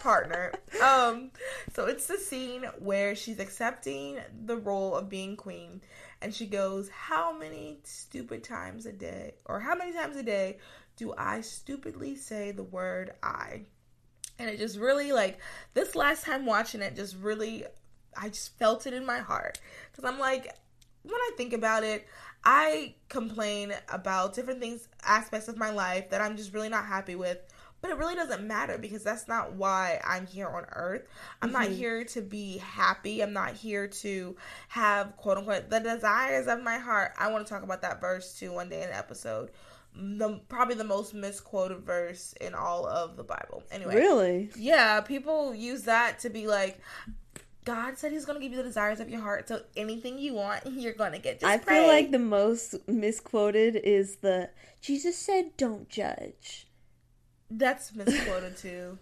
partner. Um, so it's the scene where she's accepting the role of being queen, and she goes, "How many stupid times a day, or how many times a day, do I stupidly say the word I?" And it just really like this last time watching it, just really, I just felt it in my heart because I'm like, when I think about it, I complain about different things, aspects of my life that I'm just really not happy with. But it really doesn't matter because that's not why I'm here on earth. I'm not Mhm. here to be happy. I'm not here to have quote unquote the desires of my heart. I want to talk about that verse too one day in an episode. The probably the most misquoted verse in all of the Bible. Anyway, Really? yeah, people use that to be like, God said He's going to give you the desires of your heart. So anything you want, [laughs] you're going to get. Just I pray. feel like the most misquoted is the Jesus said don't judge. that's [laughs] misquoted too.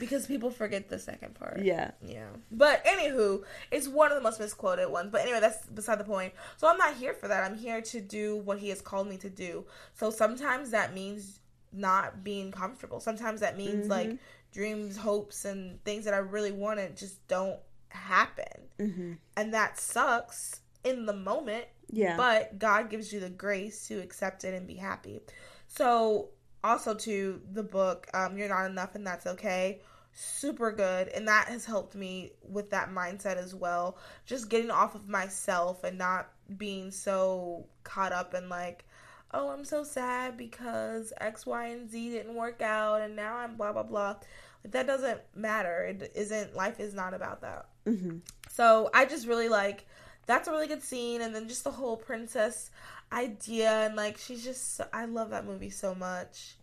because people forget the second part. yeah. Yeah. But anywho, it's one of the most misquoted ones. But anyway, that's beside the point. So I'm not here for that. I'm here to do what he has called me to do. So sometimes that means not being comfortable. Sometimes that means Mhm. like dreams, hopes, and things that I really wanted just don't happen. hmm And that sucks in the moment. Yeah. But God gives you the grace to accept it and be happy. So also to the book, um, You're Not Enough and That's Okay. Super good. And that has helped me with that mindset as well. Just getting off of myself and not being so caught up in like, oh, I'm so sad because X, Y, and Z didn't work out and now I'm blah blah blah. That doesn't matter. It isn't life is not about that. hmm So I just really like that's a really good scene, and then just the whole princess idea, and like she's just I love that movie so much.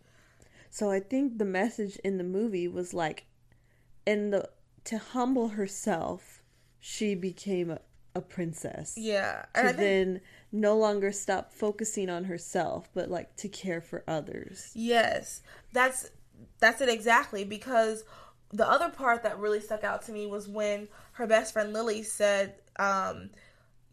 So I think the message in the movie was like, in the to humble herself, she became a, a princess. Yeah, To and think then no longer stop focusing on herself, but like to care for others. yes, that's that's it exactly because the other part that really stuck out to me was when her best friend Lily said, um,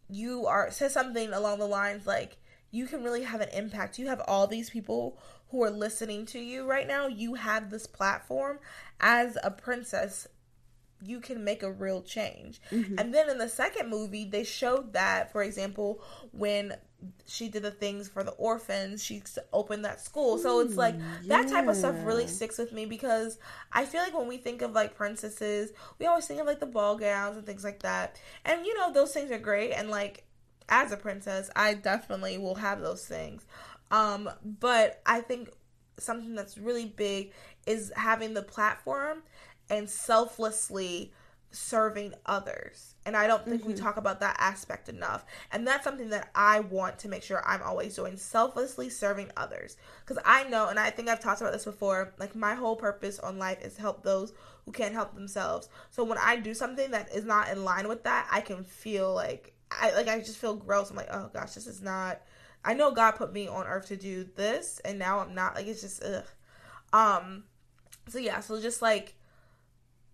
"You are," said something along the lines like, "You can really have an impact. You have all these people who are listening to you right now. You have this platform as a princess." You can make a real change. And then in the second movie, they showed that, for example, when she did the things for the orphans, she opened that school. So it's like that type of stuff really sticks with me because I feel like when we think of like princesses, we always think of like the ball gowns and things like that. And you know, those things are great. And like as a princess, I definitely will have those things. Um, but I think something that's really big is having the platform and selflessly serving others. And I don't think we talk about that aspect enough. And that's something that I want to make sure I'm always doing selflessly serving others. Because I know, and I think I've talked about this before, like my whole purpose on life is to help those who can't help themselves. So when I do something that is not in line with that, I can feel like I like I just feel gross. I'm like, oh gosh, this is not I know God put me on earth to do this and now I'm not like it's just ugh. Um so yeah, so just like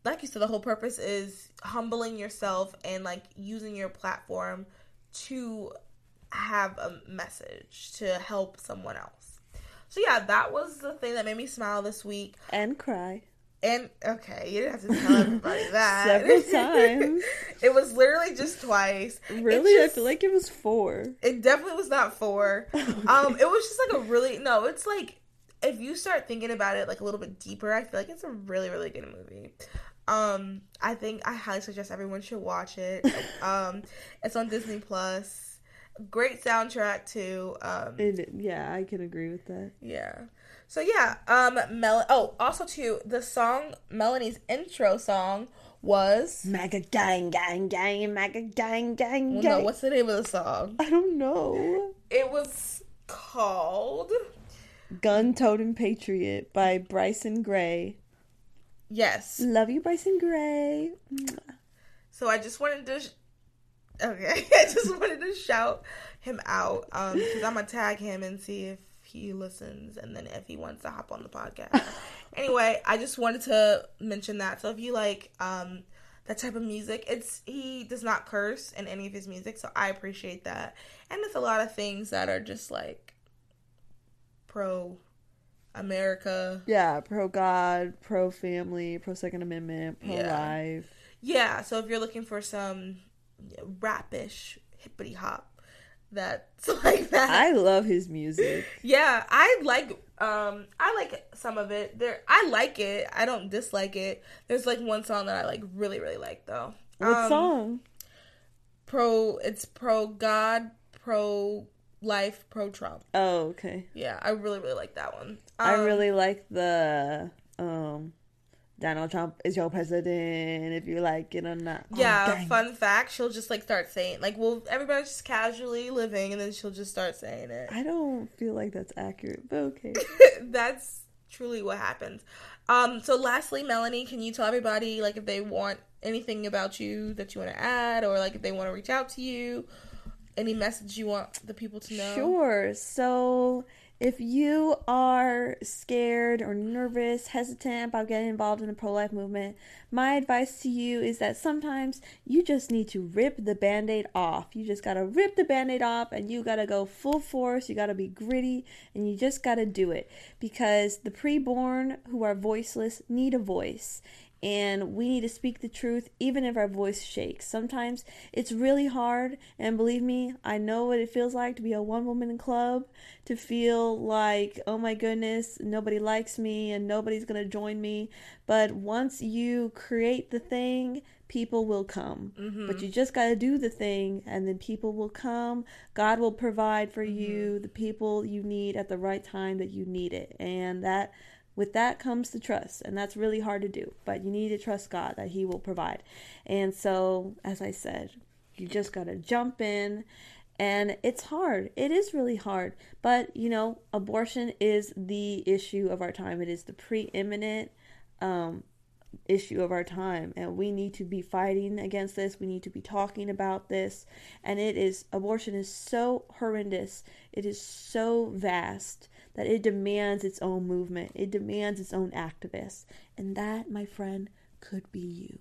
like you said, the whole purpose is humbling yourself and like using your platform to have a message to help someone else. So yeah, that was the thing that made me smile this week. And cry. And okay, you didn't have to tell everybody [laughs] that Several [laughs] times. it was literally just twice. Really? I feel like it was four. it definitely was not four. [laughs] Um, it was just like a really no. It's like if you start thinking about it like a little bit deeper, I feel like it's a really really good movie. Um, I think I highly suggest everyone should watch it. [laughs] um, it's on Disney Plus. Great soundtrack too. Um, It, yeah, I can agree with that. yeah. So yeah. Um, Mel. Oh, also too, the song Melanie's intro song was. Maga gang gang gang, maga gang gang Well, no, what's the name of the song? I don't know. It was called. Gun Totem Patriot by Bryson Gray. Yes. Love you, Bryson Gray. So I just wanted to, sh- okay, [laughs] I just wanted to shout him out um because I'm gonna tag him and see if he listens and then if he wants to hop on the podcast. [laughs] anyway, I just wanted to mention that. So if you like um that type of music, it's he does not curse in any of his music, so I appreciate that. And it's a lot of things that are just like pro America. Yeah, pro God, pro family, pro Second Amendment, pro Yeah. life. Yeah, so if you're looking for some rapish hippity hop that's [laughs] like that. I love his music. yeah, I like um I like some of it. There I like it. I don't dislike it. There's like one song that I like really really like though. What Um, song? Pro it's pro God, pro life, pro Trump. Oh, okay. Yeah, I really really like that one. I Um, really like the um Donald Trump is your president if you like it or not. Oh, Yeah, dang. fun fact, she'll just like start saying like well everybody's just casually living and then she'll just start saying it. I don't feel like that's accurate, but okay. [laughs] that's truly what happens. Um, so lastly, Melanie, can you tell everybody like if they want anything about you that you want to add, or like if they want to reach out to you, any message you want the people to know? Sure. So if you are scared or nervous, hesitant about getting involved in the pro life movement, my advice to you is that sometimes you just need to rip the band aid off. You just gotta rip the band aid off and you gotta go full force. You gotta be gritty and you just gotta do it because the preborn who are voiceless need a voice and we need to speak the truth even if our voice shakes. Sometimes it's really hard, and believe me, I know what it feels like to be a one woman club, to feel like, oh my goodness, nobody likes me and nobody's going to join me. But once you create the thing, people will come. Mm-hmm. But you just got to do the thing, and then people will come. God will provide for mm-hmm. you the people you need at the right time that you need it. And that with that comes the trust and that's really hard to do but you need to trust god that he will provide. And so as i said you just got to jump in and it's hard. It is really hard but you know abortion is the issue of our time. It is the preeminent um, issue of our time and we need to be fighting against this. We need to be talking about this and it is abortion is so horrendous. It is so vast that it demands its own movement, it demands its own activists. And that, my friend, could be you.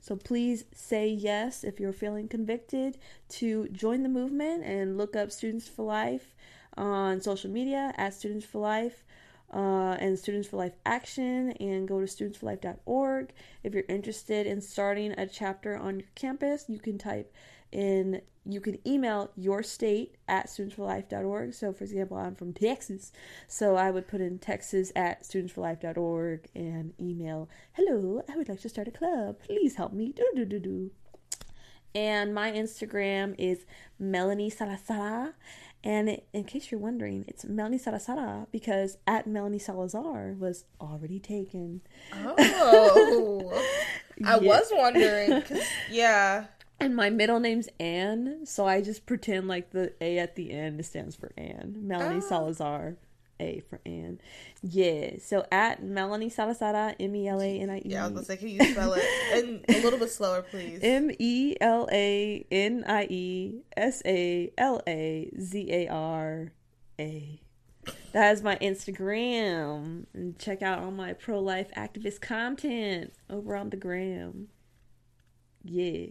So please say yes if you're feeling convicted to join the movement and look up Students for Life on social media at Students for Life. Uh, and Students for Life Action, and go to studentsforlife.org. If you're interested in starting a chapter on your campus, you can type in you can email your state at studentsforlife.org. So, for example, I'm from Texas, so I would put in Texas at studentsforlife.org and email, hello, I would like to start a club. Please help me. Do, do, do, do. And my Instagram is Melanie Salazar. And in case you're wondering, it's Melanie Salazar because at Melanie Salazar was already taken. Oh, [laughs] I was wondering. yeah. And my middle name's Anne, so I just pretend like the A at the end stands for Anne. Melanie oh. Salazar. A for Anne. Yeah. So at Melanie Salazar, M E L A N I E. Yeah, I was gonna say, can you spell it [laughs] and a little bit slower, please? M E L A N I E S A L A Z A R A. That is my Instagram. And check out all my pro life activist content over on the gram. Yeah.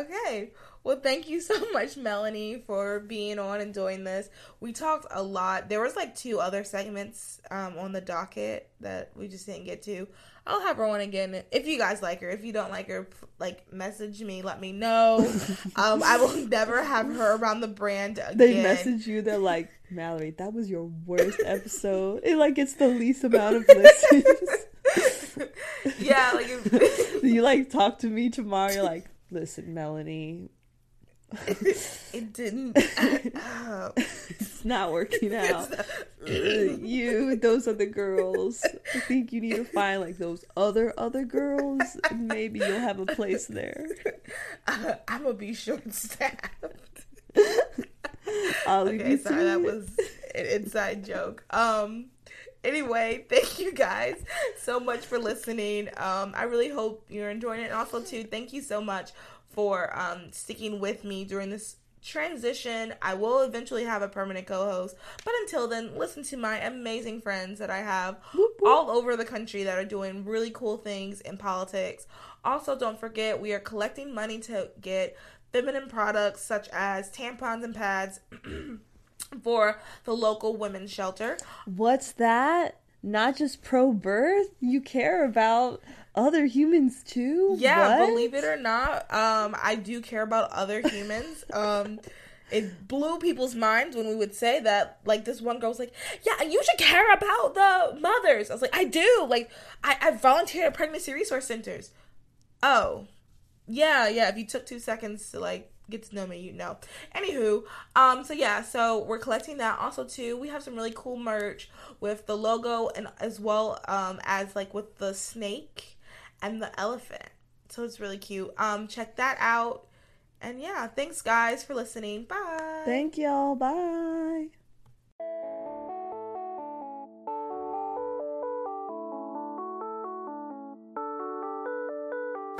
Okay. Well, thank you so [laughs] much, Melanie, for being on and doing this. We talked a lot. There was like two other segments um, on the docket that we just didn't get to. I'll have her on again if you guys like her. If you don't like her, like message me, let me know. [laughs] um, I will never have her around the brand again. They message you. They're like, [laughs] Mallory, that was your worst episode. It like it's the least amount of listens. yeah, like if- you like talk to me tomorrow. You're like, Listen, Melanie. it didn't. [laughs] Uh, it's not working out. Not, you, those other girls. I think you need to find like those other other girls. Maybe you'll have a place there. [laughs] Uh, I'm gonna be short staffed. okay, sorry, that was an inside joke. Um, anyway, [laughs] thank you guys so much for listening. Um, I really hope you're enjoying it. And also, too, thank you so much for um, sticking with me during this transition. I will eventually have a permanent co host. But until then, listen to my amazing friends that I have whoop, whoop. all over the country that are doing really cool things in politics. Also, don't forget, we are collecting money to get feminine products such as tampons and pads. [clears throat] for the local women's shelter. What's that? Not just pro birth? You care about other humans too? Yeah, what? believe it or not, um, I do care about other humans. [laughs] um, it blew people's minds when we would say that. Like this one girl was like, "Yeah, you should care about the mothers." I was like, "I do." Like, I I volunteer at pregnancy resource centers. Oh, yeah, yeah. If you took two seconds to like get to know me, you know. Anywho, um, so yeah, so we're collecting that. Also, too, we have some really cool merch with the logo and as well um as like with the snake and the elephant. So it's really cute. Um, check that out. And yeah, thanks guys for listening. Bye. Thank y'all. Bye.